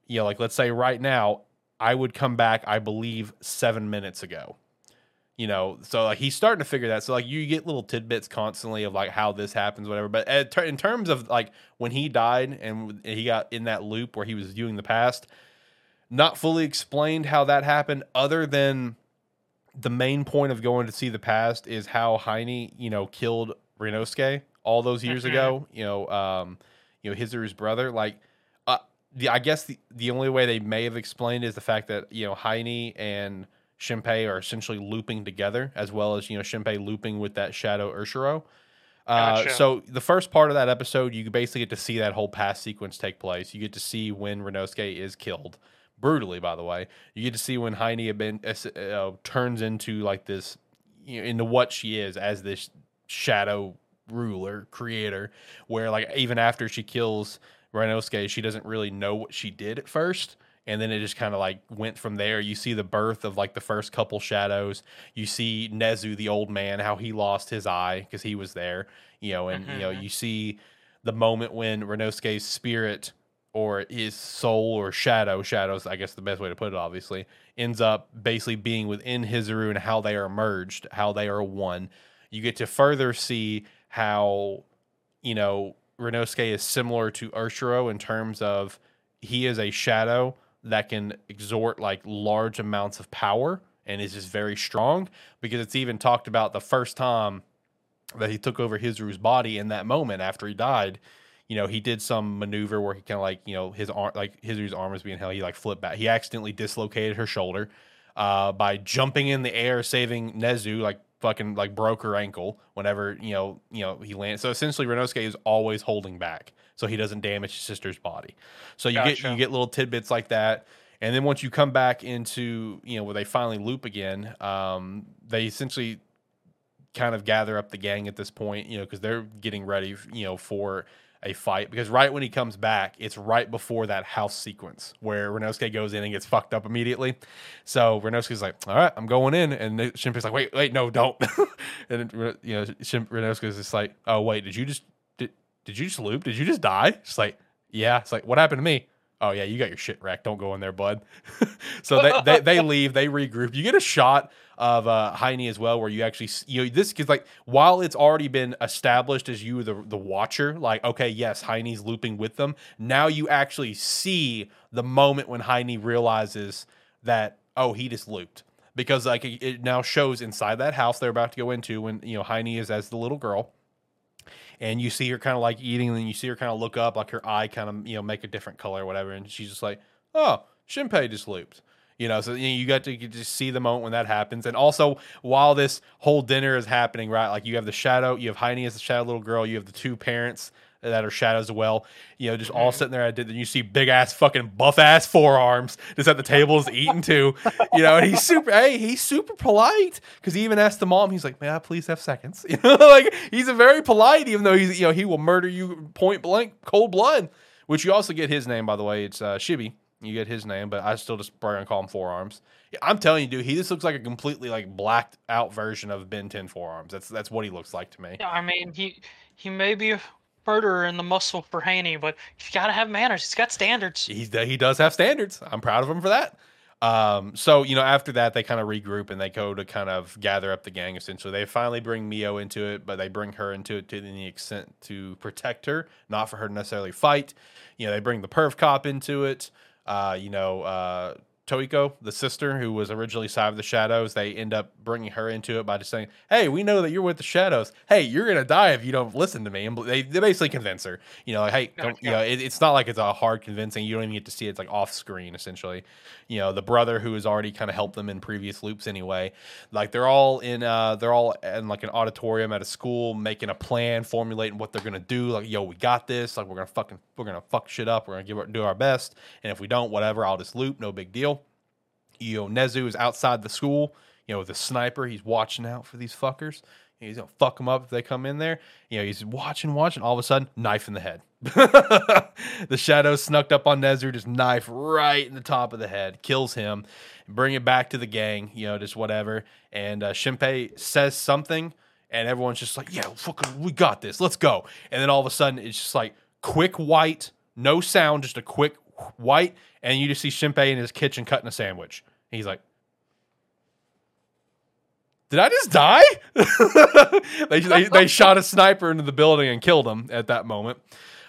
you know like let's say right now i would come back i believe seven minutes ago. You know so like he's starting to figure that. So like you get little tidbits constantly of like how this happens whatever. But uh, at, in terms of like when he died and he got in that loop where he was viewing the past not fully explained how that happened other than the main point of going to see the past is how Haine, you know, killed Renosuke all those years ago. You know, um, you know, his or his brother. Like, uh, the I guess the the only way they may have explained is the fact that you know Haine and Shinpei are essentially looping together, as well as you know Shinpei looping with that Shadow Urshiro. Uh, Gotcha. so the first part of that episode, you basically get to see that whole past sequence take place. You get to see when Renosuke is killed brutally, by the way. You get to see when Haine have uh, turns into like this, you know, into what she is as this shadow ruler creator. Where like even after she kills Renosuke, she doesn't really know what she did at first. And then it just kind of like went from there. You see the birth of like the first couple shadows. You see Nezu, the old man, how he lost his eye because he was there, you know, and you know, Mhm. you see the moment when Renosuke's spirit or his soul or shadow, shadows, I guess the best way to put it, obviously, ends up basically being within Hizuru and how they are merged, how they are one. You get to further see how, you know, Renosuke is similar to Urshiro in terms of he is a shadow that can exhort like large amounts of power and is just very strong because it's even talked about the first time that he took over Hizuru's body in that moment after he died you know, he did some maneuver where he kind of like, you know, his arm, like his arm was being held. He like flipped back. He accidentally dislocated her shoulder uh, by jumping in the air, saving Nezu, like fucking like broke her ankle whenever, you know, you know, he landed. So essentially Renosuke is always holding back so he doesn't damage his sister's body. So you get, you get little tidbits like that. And then once you come back into, you know, where they finally loop again, um, they essentially kind of gather up the gang at this point, you know, because they're getting ready, you know, for a fight. Because right when he comes back, it's right before that house sequence where Renosuke goes in and gets fucked up immediately. So Renosuke's like, "All right, I'm going in," and Shinpei's like, "Wait, wait, no, don't." *laughs* and you know, Shin- Renosuke's just like, "Oh wait, did you just did, did you just loop? Did you just die?" It's like, "Yeah." It's like, "What happened to me?" Oh yeah, you got your shit wrecked. Don't go in there, bud. *laughs* so they, they they leave. They regroup. You get a shot of uh, Haine as well, where you actually you know this because like while it's already been established as you the the watcher, like okay, yes, Haine's looping with them. Now you actually see the moment when Haine realizes that oh he just looped because like it, now shows inside that house they're about to go into when you know Haine is as the little girl and you see her kind of like eating, and then you see her kind of look up, like her eye kind of you know make a different color or whatever, and she's just like, "Oh, Shinpei just looped," you know. So you, know, you got to just see the moment when that happens, and also while this whole dinner is happening, right? Like you have the shadow, you have Haine as the shadow little girl, you have the two parents that are shadows as well, you know, just all Mhm. sitting there. I did, and you see big ass fucking buff ass forearms just at the tables eating too, you know. And he's super, hey, he's super polite because he even asked the mom, he's like, "May I please have seconds?" *laughs* You know, like he's a very polite, even though he's, you know, he will murder you point blank, cold blood. Which you also get his name, by the way. It's uh, Shibi. You get his name, but I still just probably gonna call him Forearms. I'm telling you, dude, he just looks like a completely like blacked out version of Ben Ten Forearms. That's that's what he looks like to me. Yeah, I mean, he he may be a murderer in the muscle for Haine, but he's got to have manners. He's got standards. He's he does have standards. I'm proud of him for that. Um, so you know, after that, they kind of regroup and they go to kind of gather up the gang. Essentially, they finally bring Mio into it, but they bring her into it to the extent to protect her, not for her to necessarily fight. You know, they bring the perv cop into it. Uh, you know, uh, Tokiko, the sister who was originally side of the shadows, they end up bringing her into it by just saying, "Hey, we know that you're with the shadows. Hey, you're gonna die if you don't listen to me." And they, they basically convince her. You know, like, hey, don't, you know, it, it's not like it's a hard convincing. You don't even get to see it. It's like off screen essentially. You know, the brother who has already kind of helped them in previous loops anyway. Like they're all in, uh, they're all in like an auditorium at a school, making a plan, formulating what they're gonna do. Like, yo, we got this. Like, we're gonna fucking, we're gonna fuck shit up. We're gonna give our, do our best. And if we don't, whatever, I'll just loop. No big deal you know, Nezu is outside the school, you know, a sniper. He's watching out for these fuckers. He's gonna fuck them up if they come in there. You know, he's watching, watching. All of a sudden, knife in the head. *laughs* the shadow snuck up on Nezu, just knife right in the top of the head, kills him. Bring it back to the gang, you know, just whatever. And uh, Shinpei says something, and everyone's just like, "Yeah, fucking, we got this. Let's go." And then all of a sudden, it's just like quick white, no sound, just a quick white, and you just see Shinpei in his kitchen cutting a sandwich. And he's like, did I just die? *laughs* they, they, they shot a sniper into the building and killed him at that moment.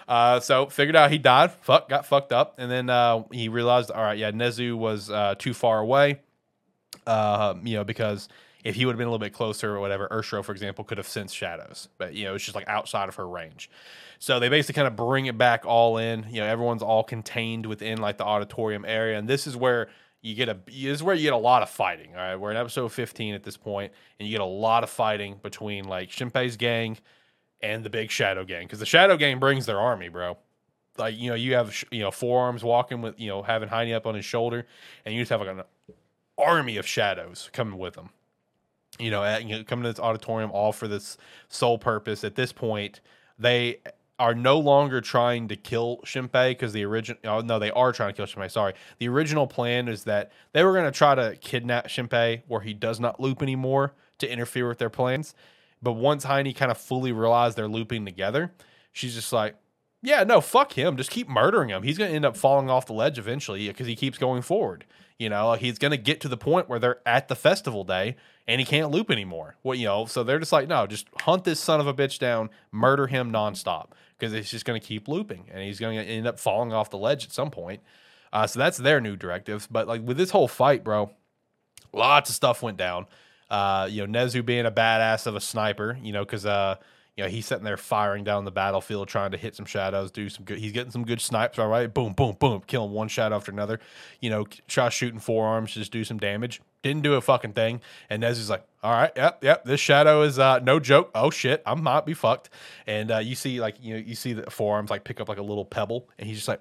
Uh, so figured out he died. Fuck, got fucked up, and then uh, he realized, all right, yeah, Nezu was uh, too far away. Uh, you know, because if he would have been a little bit closer or whatever, Urshro, for example, could have sensed shadows, but you know, it's just like outside of her range. So they basically kind of bring it back all in. You know, everyone's all contained within like the auditorium area, and this is where you get a this is where you get a lot of fighting. All right, we're in episode 15 at this point, and you get a lot of fighting between like Shinpei's gang and the big Shadow Gang because the Shadow Gang brings their army, bro. Like you know, you have you know forearms walking with you know having Haine up on his shoulder, and you just have like an army of shadows coming with them. You know, at, you know, coming to this auditorium all for this sole purpose. At this point, they are no longer trying to kill Shinpei because the original oh, no they are trying to kill Shinpei sorry. The original plan is that they were going to try to kidnap Shinpei where he does not loop anymore to interfere with their plans. But once Haine kind of fully realized they're looping together she's just like yeah no fuck him. Just keep murdering him. He's going to end up falling off the ledge eventually because he keeps going forward. You know he's going to get to the point where they're at the festival day and he can't loop anymore. Well you know so they're just like no just hunt this son of a bitch down murder him nonstop because it's just going to keep looping and he's going to end up falling off the ledge at some point. Uh, so that's their new directives. But like with this whole fight, bro, lots of stuff went down. Uh, you know, Nezu being a badass of a sniper, you know, because uh, you know he's sitting there firing down the battlefield, trying to hit some shadows, do some good. He's getting some good snipes, all right. Boom, boom, boom, killing one shadow after another. You know, try shooting forearms, just do some damage. Didn't do a fucking thing. And Nezu's like, all right, yep, yep. This shadow is uh, no joke. Oh shit, I might be fucked. And uh, you see, like, you know, you see the forearms like pick up like a little pebble, and he's just like,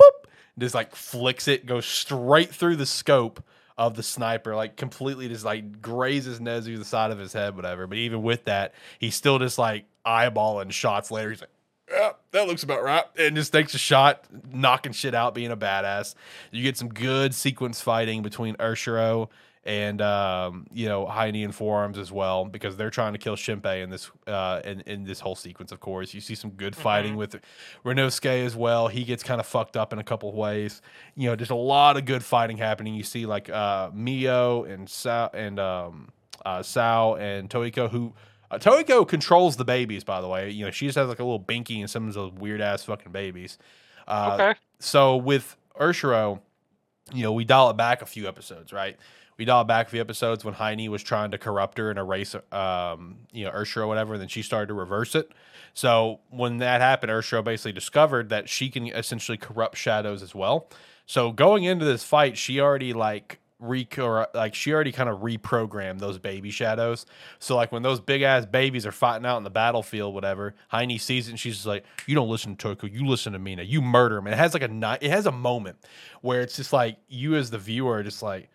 boop, just like flicks it, goes straight through the scope of the sniper, like completely just like grazes Nezu the side of his head, whatever. But even with that, he's still just like eyeballing shots later. He's like, yeah, that looks about right. And just takes a shot, knocking shit out, being a badass. You get some good sequence fighting between Urshiro and um, you know Haine and forearms as well because they're trying to kill Shinpei in this uh, in, in this whole sequence. Of course, you see some good fighting mm-hmm. with Renosuke as well. He gets kind of fucked up in a couple of ways. You know, just a lot of good fighting happening. You see like uh, Mio and Sao and um, uh, Sao and Tokiko who uh, Tokiko controls the babies, by the way. You know, she just has like a little binky and some of those weird ass fucking babies. Uh, okay. So with Urshiro, you know, we dial it back a few episodes, right? We dial it back a few episodes when Haine was trying to corrupt her and erase, um, you know, Urshiro or whatever, and then she started to reverse it. So when that happened, Urshiro basically discovered that she can essentially corrupt shadows as well. So going into this fight, she already like recor like she already kind of reprogrammed those baby shadows. So like when those big ass babies are fighting out in the battlefield, whatever, Haine sees it and she's just like, "You don't listen to Tokiko, you listen to Mina, you murder him." And it has like a night, it has a moment where it's just like you as the viewer just like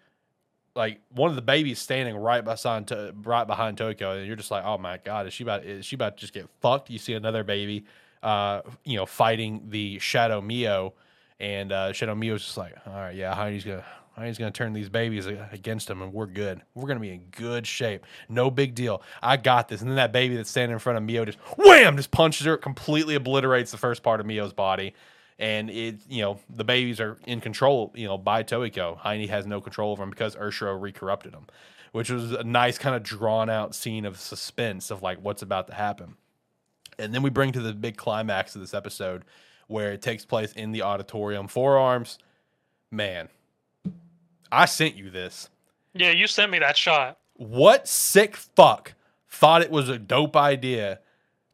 like one of the babies standing right beside to, right behind Tokiko, and you're just like, "Oh my god, is she about is she about to just get fucked?" You see another baby, uh, you know, fighting the Shadow Mio. And uh, Shadow Mio's just like, all right, yeah, Haine's gonna He's going to turn these babies against him, and we're good. We're going to be in good shape. No big deal. I got this. And then that baby that's standing in front of Mio just wham, just punches her, completely obliterates the first part of Mio's body. And it, you know, the babies are in control, you know, by Tokiko. Haine has no control over them because Urshiro recorrupted them, which was a nice kind of drawn out scene of suspense of like what's about to happen. And then we bring to the big climax of this episode where it takes place in the auditorium. Forearms, man, I sent you this. Yeah, you sent me that shot. What sick fuck thought it was a dope idea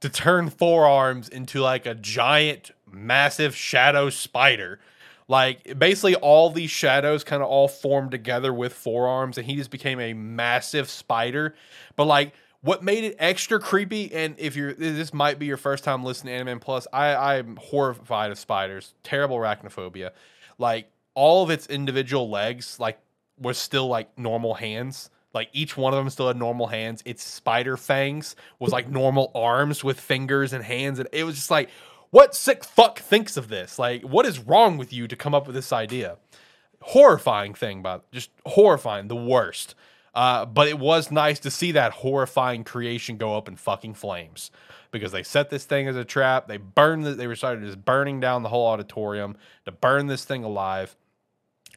to turn forearms into like a giant, massive shadow spider? Like basically all these shadows kind of all formed together with forearms, and he just became a massive spider. But like what made it extra creepy, and if you're this might be your first time listening to Anime Plus, I I'm horrified of spiders, terrible arachnophobia. Like all of its individual legs like were still like normal hands. Like each one of them still had normal hands. Its spider fangs was like normal arms with fingers and hands, and it was just like, what sick fuck thinks of this? Like, what is wrong with you to come up with this idea? Horrifying thing, but just horrifying, the worst. Uh, but it was nice to see that horrifying creation go up in fucking flames because they set this thing as a trap. They burned. The, they were started just burning down the whole auditorium to burn this thing alive.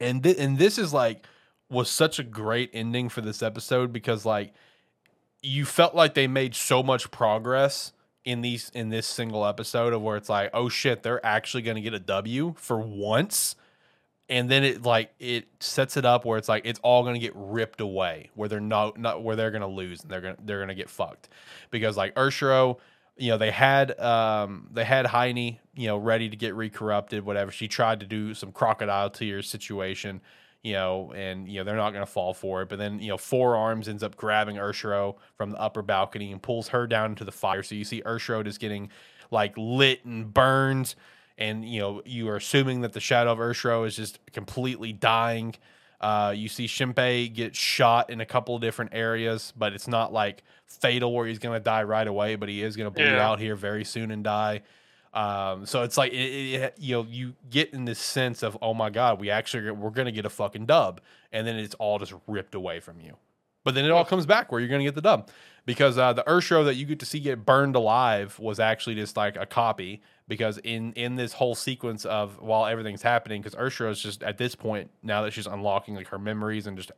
And th- and this is like was such a great ending for this episode because like you felt like they made so much progress in these in this single episode of where it's like oh shit they're actually going to get a W for once. And then it like it sets it up where it's like it's all going to get ripped away where they're not not where they're going to lose and they're going to they're going to get fucked. Because like Urshiro you know they had um they had Haine you know ready to get recorrupted whatever. She tried to do some crocodile tears situation you know and you know they're not going to fall for it. But then you know four arms ends up grabbing Urshiro from the upper balcony and pulls her down into the fire. So you see Urshiro is getting like lit and burned. And you know you are assuming that the shadow of Urshiro is just completely dying. Uh, you see Shinpei get shot in a couple of different areas, but it's not like fatal where he's going to die right away, but he is going to bleed Yeah. out here very soon and die. Um, so it's like it, it, you know you get in this sense of oh my god we actually we're going to get a fucking dub, and then it's all just ripped away from you. But then it all comes back where you're going to get the dub because uh, the Urshro that you get to see get burned alive was actually just like a copy because in in this whole sequence of while everything's happening because Urshro is just at this point now that she's unlocking like her memories and just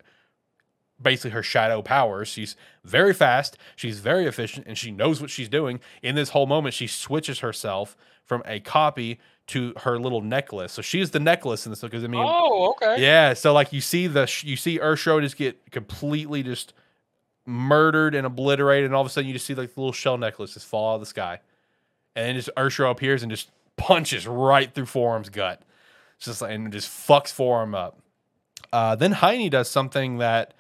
basically her shadow powers she's very fast she's very efficient and she knows what she's doing. In this whole moment she switches herself from a copy to her little necklace. So she's the necklace in this because i mean oh, okay. yeah, so like you see the you see Urshro just get completely just murdered and obliterated, and all of a sudden you just see like the little shell necklace just fall out of the sky, and then just Urshro appears and just *laughs* punches right through Forum's gut, just like and just fucks Forum up. Uh, then Haine does something that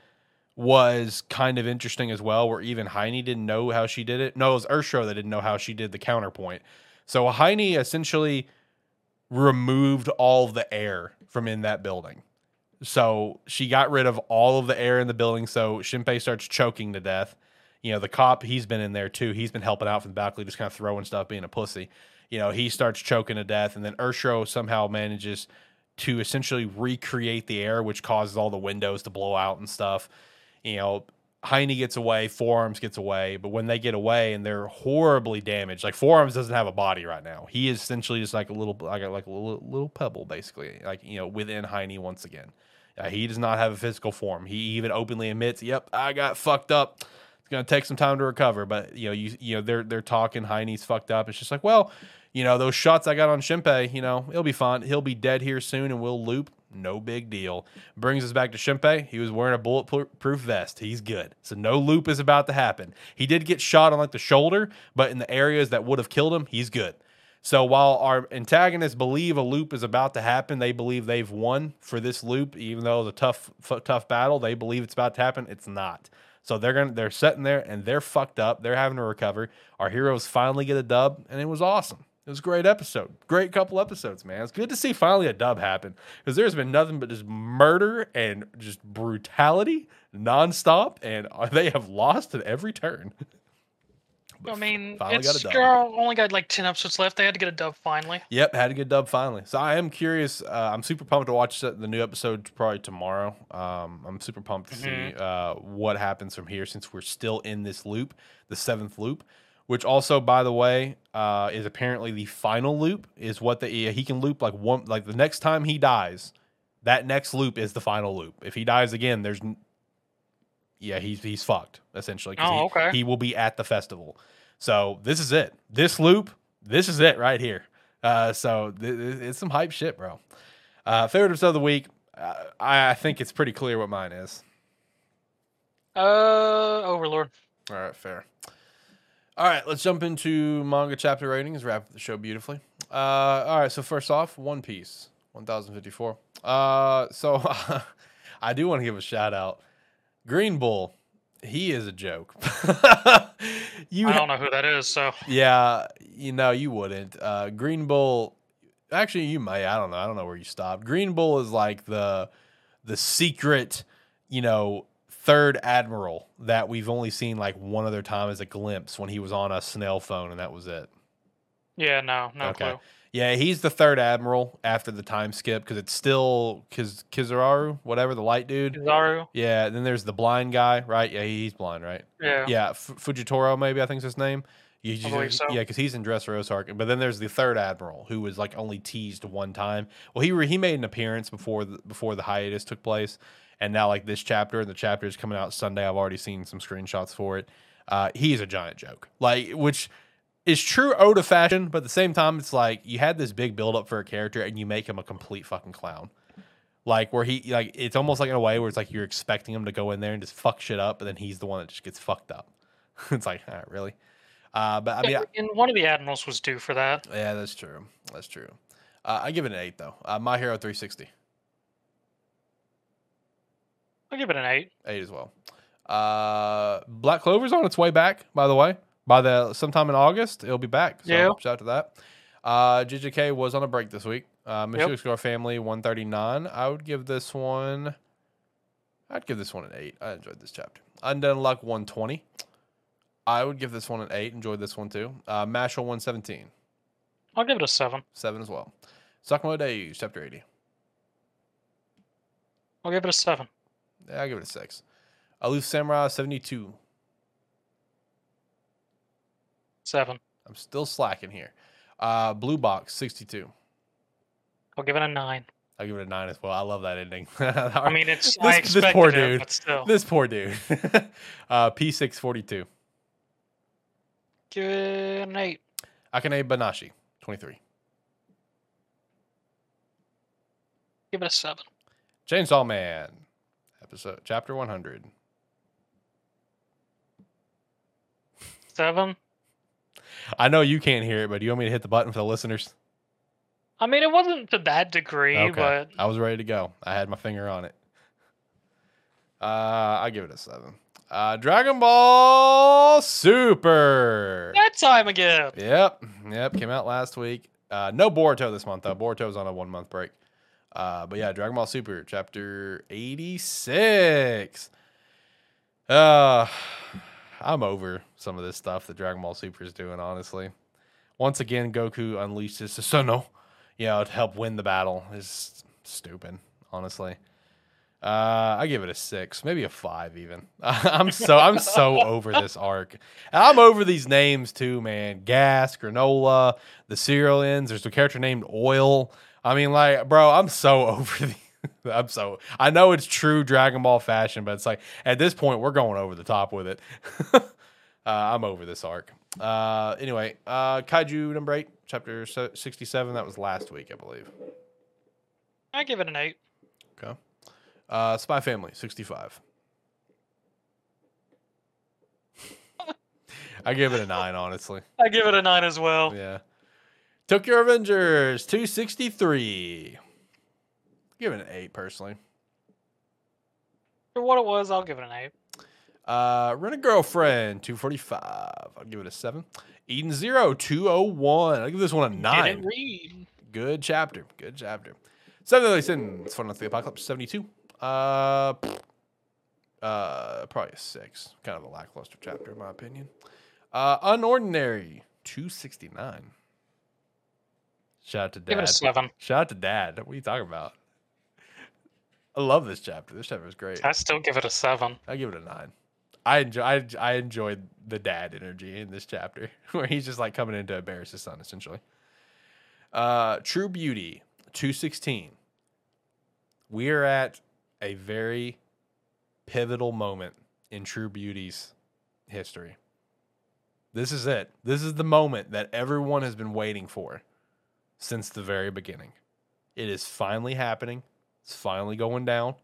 was kind of interesting as well, where even Haine didn't know how she did it. No, it was Urshro that didn't know how she did the counterpoint. So Haine essentially removed all the air from in that building. So she got rid of all of the air in the building. So Shinpei starts choking to death. You know, the cop, he's been in there too. He's been helping out from the balcony, just kind of throwing stuff, being a pussy. You know, he starts choking to death. And then Urshro somehow manages to essentially recreate the air, which causes all the windows to blow out and stuff. You know, Haine gets away, Forearms gets away, but when they get away and they're horribly damaged, like Forearms doesn't have a body right now. He is essentially just like a little, like a, like a little, little pebble, basically, like you know, within Haine once again. Uh, he does not have a physical form. He even openly admits, "Yep, I got fucked up. It's gonna take some time to recover." But you know, you you know, they're they're talking. Haine's fucked up. It's just like, well, you know, those shots I got on Shinpei, you know, it'll be fine. He'll be dead here soon, and we'll loop. No big deal. Brings us back to Shinpei. He was wearing a bulletproof vest. He's good. So no loop is about to happen. He did get shot on like the shoulder, but in the areas that would have killed him, he's good. So while our antagonists believe a loop is about to happen, they believe they've won for this loop, even though it's a tough, tough battle. They believe it's about to happen. It's not. So they're gonna they're sitting there and they're fucked up. They're having to recover. Our heroes finally get a dub, and it was awesome. It was a great episode. Great couple episodes, man. It's good to see finally a dub happen because there's been nothing but just murder and just brutality nonstop, and *laughs* they have lost at every turn. *laughs* But I mean, got it's girl only got like ten episodes left. They had to get a dub finally. Yep, had to get a dub finally. So I am curious. Uh, I'm super pumped to watch the new episode probably tomorrow. Um, I'm super pumped to see uh, what happens from here since we're still in this loop, the seventh loop, which also, by the way, uh, is apparently the final loop. Is what the he can loop like one like the next time he dies, that next loop is the final loop. If he dies again, there's yeah, he's he's fucked essentially. Oh, he, okay. He will be at the festival. So this is it. This loop, this is it right here. Uh, so th- th- it's some hype shit, bro. Uh, favorite episode of the week. Uh, I, I think it's pretty clear what mine is. Uh, Overlord. All right, fair. All right, let's jump into manga chapter ratings. Wrap up the show beautifully. Uh, all right, so first off, One Piece, one thousand fifty-four. Uh, so *laughs* I do want to give a shout out. Green Bull, he is a joke. *laughs* you I don't know who that is, so yeah, you know, you wouldn't. Uh, Green Bull, actually, you may. I don't know. I don't know where you stopped. Green Bull is like the the secret, you know, third admiral that we've only seen like one other time as a glimpse when he was on a snail phone, and that was it. Yeah, no, no Okay. clue. Yeah, he's the third admiral after the time skip because it's still Kiz- Kizaru, whatever the light dude. Kizaru. Yeah, then there's the blind guy, right? Yeah, he's blind, right? Yeah. Yeah, F- Fujitora maybe I think's his name. You, you- believe so. Yeah, because he's in Dressrosa arc. But then there's the third admiral who was like only teased one time. Well, he re- he made an appearance before the, before the hiatus took place, and now like this chapter and the chapter is coming out Sunday. I've already seen some screenshots for it. Uh, he's a giant joke, like which is true Oda fashion, but at the same time, it's like you had this big build up for a character and you make him a complete fucking clown. Like where he like it's almost like in a way where it's like you're expecting him to go in there and just fuck shit up, but then he's the one that just gets fucked up. *laughs* it's like, all right, really? Uh, but I mean, I- and one of the admirals was due for that. yeah, that's true. That's true. Uh, I give it an eight though. Uh, My Hero 360, I'll give it an eight. eight as well. Uh, Black Clover's on its way back, by the way. By the sometime in August, it'll be back. So Yeah. shout out to that. Uh, JJK was on a break this week. Uh, Mystery Yep. Yozakura Family 139. I would give this one. I'd give this one an eight. I enjoyed this chapter. Undead Unluck 120. I would give this one an eight. Enjoyed this one too. Uh, Mashle 117. I'll give it a seven. Seven as well. Sakamoto Days, chapter 80. I'll give it a seven. Yeah, I'll give it a six. Aloof Samurai 72. Seven. I'm still slacking here. Uh, Blue Box 62. I'll give it a nine. I'll give it a nine as well. I love that ending. *laughs* I mean, it's This- this poor it, dude. still, this poor dude. *laughs* uh, P642. give it an eight. Akane Banashi 23. Give it a seven. Chainsaw Man episode chapter 100. Seven. I know you can't hear it, but do you want me to hit the button for the listeners? I mean, it wasn't to that degree, but I was ready to go. I had my finger on it. Uh, I give it a seven. Uh, Dragon Ball Super. that time again. Yep, yep. Came out last week. Uh, no Boruto this month though. Boruto's on a one month break. Uh, but yeah, Dragon Ball Super chapter eighty six. Uh, *sighs* I'm over some of this stuff that Dragon Ball Super is doing. Honestly, once again, Goku unleashes Susanoo, you know, to help win the battle. Is stupid. Honestly. Uh, I give it a six, maybe a five, even. *laughs* I'm so I'm so *laughs* over this arc. And I'm over these names too, man. Gas, Granolah, the Cerealians. There's a character named Oil. I mean, like, bro, I'm so *laughs* over the. I'm so. I know it's true Dragon Ball fashion, but it's like at this point we're going over the top with it. Uh, I'm over this arc. Uh, anyway, uh, Kaiju number eight, chapter 67. That was last week, I believe. I give it an eight. Okay. Uh, Spy Family, 65. *laughs* I give it a nine, honestly. I give it a nine as well. Yeah. Tokyo Revengers, 263. Give it an eight, personally. For what it was, I'll give it an eight. Uh, Rent a Girlfriend, 245. I'll give it a seven. Eden Zero, 201. I'll give this one a nine. Didn't read. Good chapter. Good chapter. Seven Deadly Sins, Fun of the Apocalypse, 72. Uh, uh, probably a six. Kind of a lackluster chapter, in my opinion. Uh, Unordinary, 269. Shout out to Give it a Dad. seven. Shout out to Dad. What are you talking about? I love this chapter. This chapter is great. I still give it a seven. I give it a nine. I enjoy. I, I enjoyed the dad energy in this chapter, *laughs* where he's just like coming in to embarrass his son, essentially. Uh, True Beauty, two sixteen. We are at a very pivotal moment in True Beauty's history. This is it. This is the moment that everyone has been waiting for since the very beginning. It is finally happening. It's finally going down.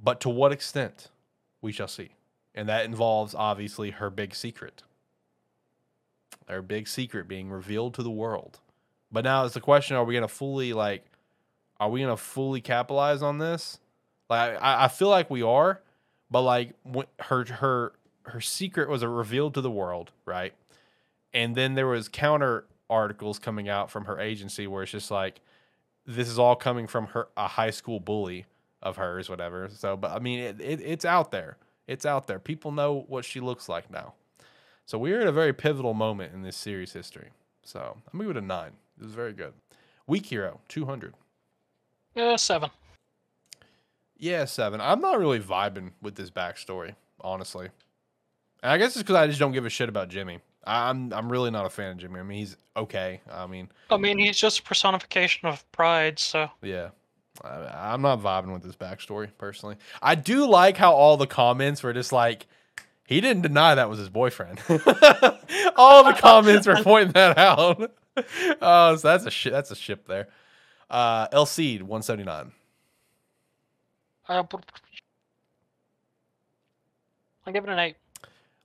But to what extent? We shall see. And that involves obviously her big secret. Her big secret being revealed to the world. But now it's the question are we going to fully, like, are we going to fully capitalize on this? Like, I, I feel like we are, but like, her, her, her secret was revealed to the world, right? And then there was counter articles coming out from her agency where it's just like, this is all coming from her, a high school bully of hers, whatever. So, but I mean, it, it, it's out there. It's out there. People know what she looks like now. So we're at a very pivotal moment in this series history. So I'm gonna give it a nine. It was very good. Weak hero, two hundred. Yeah, seven. Yeah, seven. I'm not really vibing with this backstory, honestly. And I guess it's because I just don't give a shit about Jimmy. I'm I'm really not a fan of Jimmy. I mean, he's okay. I mean, I mean, he's just a personification of pride. So yeah. I, I'm not vibing with this backstory personally. I do like how all the comments were just like, he didn't deny that was his boyfriend. *laughs* all the comments were *laughs* pointing that out. *laughs* Oh, so that's a shit. That's a ship there. Uh, El Cid, 179. uh, I'll give it an eight.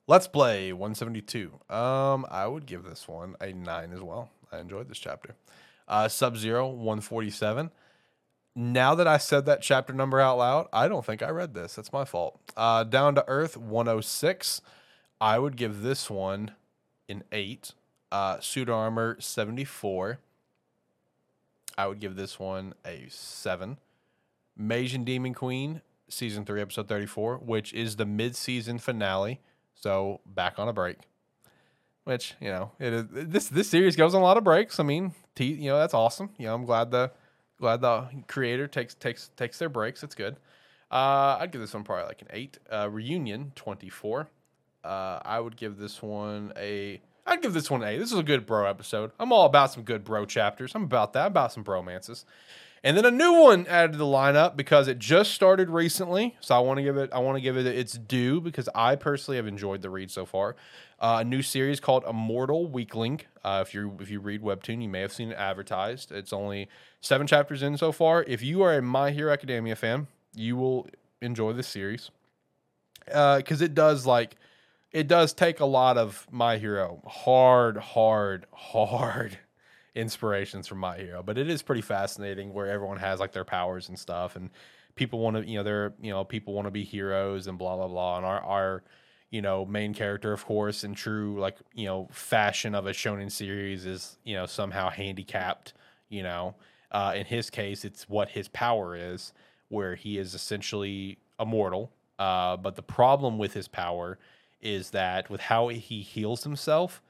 Let's play 172. Um, I would give this one a nine as well. I enjoyed this chapter. Uh, Sub Zero 147. Now that I said that chapter number out loud, I don't think I read this. That's my fault. Uh, Down to Earth 106. I would give this one an eight. Uh, Suitor Armor 74. I would give this one a seven. Mage and Demon Queen, season three, episode 34, which is the mid season finale. So back on a break, which you know it is. This this series goes on a lot of breaks. I mean, t- you know that's awesome. You know, I'm glad the glad the creator takes takes takes their breaks. It's good. Uh, I'd give this one probably like an eight. Uh, Reunion 24. Uh, I would give this one a. I'd give this one A. This is a good bro episode. I'm all about some good bro chapters. I'm about that. I'm about some bromances. And then a new one added to the lineup because it just started recently. So I want to give it I want to give it its due because I personally have enjoyed the read so far. Uh, a new series called Immortal Weakling. Uh, if you if you read Webtoon, you may have seen it advertised. It's only seven chapters in so far. If you are a My Hero Academia fan, you will enjoy this series because it does like it does take a lot of My Hero hard, hard, hard *laughs* inspirations from My Hero, but it is pretty fascinating where everyone has like their powers and stuff, and people want to, you know, they're, you know, people want to be heroes and blah blah blah, and our our, you know, main character, of course, in true like you know fashion of a shonen series is you know somehow handicapped, you know. Uh, in his case, it's what his power is, where he is essentially immortal. Uh, but the problem with his power is that with how he heals himself,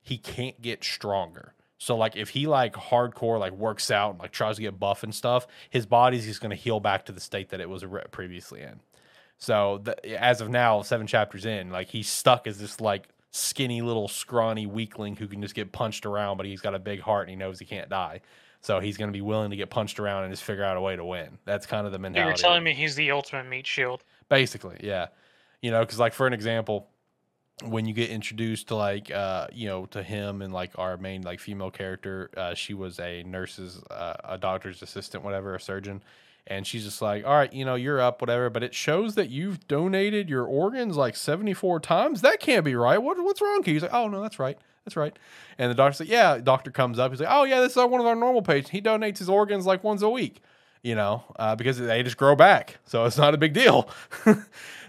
he can't get stronger. So like if he like hardcore like works out and like tries to get buff and stuff, his body's just to heal back to the state that it was re- previously in. So the, as of now, seven chapters in, like he's stuck as this like skinny little scrawny weakling who can just get punched around, but he's got a big heart and he knows he can't die. So he's going to be willing to get punched around and just figure out a way to win. That's kind of the mentality. You're telling me he's the ultimate meat shield. Basically, yeah. You know, because like for an example, when you get introduced to like uh you know to him and like our main like female character uh she was a nurse's uh, a doctor's assistant whatever a surgeon and she's just like all right you know you're up whatever. But it shows that you've donated your organs like 74 times. That can't be right. What, what's wrong he's like oh no that's right. That's right. And the doctor's like yeah. Doctor comes up. He's like oh yeah this is one of our normal patients. He donates his organs like once a week you know uh, because they just grow back. So it's not a big deal. *laughs*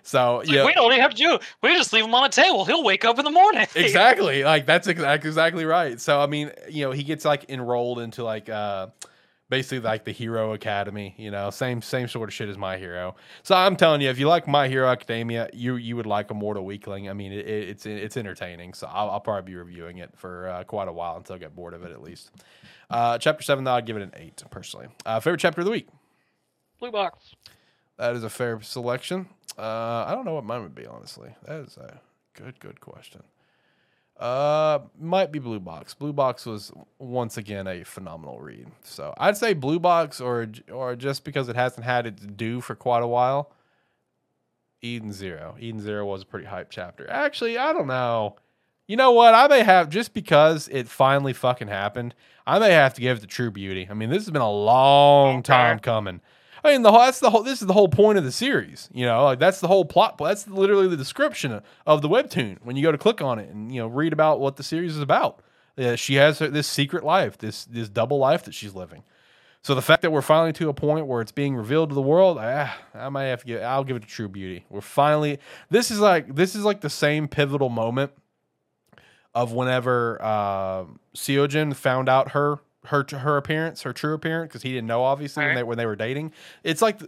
So Like, yeah. We don't even have to do. it. We just leave him on a table. He'll wake up in the morning. *laughs* exactly. Like that's exactly exactly right. So i mean you know he gets like enrolled into like uh basically like the hero academy you know same same sort of shit as my hero so i'm telling you if you like my hero academia you you would like immortal weakling i mean it, it, it's it's entertaining so I'll, I'll probably be reviewing it for uh, quite a while until i get bored of it at least uh chapter 7 though i'd give it an 8 personally uh favorite chapter of the week Blue box. that is a fair selection. Uh, I don't know what mine would be, honestly. That is a good, good question. Uh, might be Blue Box. Blue Box was once again a phenomenal read. So I'd say Blue Box, or or just because it hasn't had its due for quite a while. Eden Zero. Eden Zero was a pretty hype chapter. Actually, I don't know. You know what? I may have just because it finally fucking happened. I may have to give it to True Beauty. I mean, this has been a long Okay. time coming. I mean, the whole, that's the whole. This is the whole point of the series. You know, like that's the whole plot. That's literally the description of the webtoon when you go to click on it and you know read about what the series is about. Uh, she has her, this secret life, this this double life that she's living. So the fact that we're finally to a point where it's being revealed to the world, I, I might have to give. I'll give it to True Beauty. We're finally. This is like this is like the same pivotal moment of whenever uh, Seojin found out her her her appearance, her true appearance, because he didn't know obviously when they when they were dating. It's like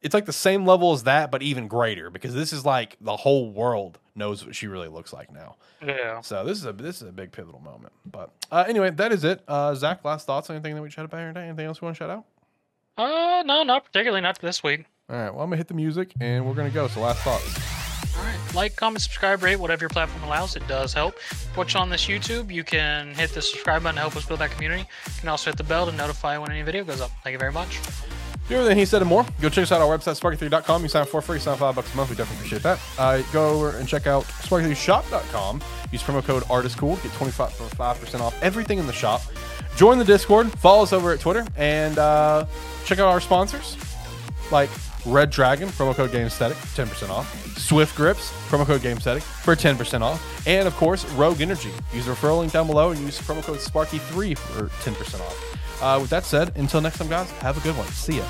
it's like the same level as that, but even greater because this is like the whole world knows what she really looks like now. Yeah. So this is a this is a big pivotal moment. But uh, anyway, that is it. Uh, Zach, last thoughts? Anything that we chat about here today? Anything else you want to shout out? Uh, no, not particularly. Not this week. All right. Well, I'm gonna hit the music and we're gonna go. So last thoughts. Right. Like, comment, subscribe, rate, whatever your platform allows. It does help. Watch on this YouTube. You can hit the subscribe button to help us build that community. You can also hit the bell to notify when any video goes up. Thank you very much. Do everything he said and more. Go check us out our website, sparky3.com. You sign up for free, sign up five bucks a month. We definitely appreciate that. Uh, go over and check out sparky3shop.com. Use promo code ARTISTCOOL. Get 25% off everything in the shop. Join the Discord. Follow us over at Twitter. And uh, check out our sponsors like Red Dragon, promo code GameStatic, 10% off. Swift Grips, promo code GameStatic for 10% off. And of course, Rogue Energy. Use the referral link down below and use promo code Sparky3 for 10% off. Uh, with that said, until next time, guys, have a good one. See ya.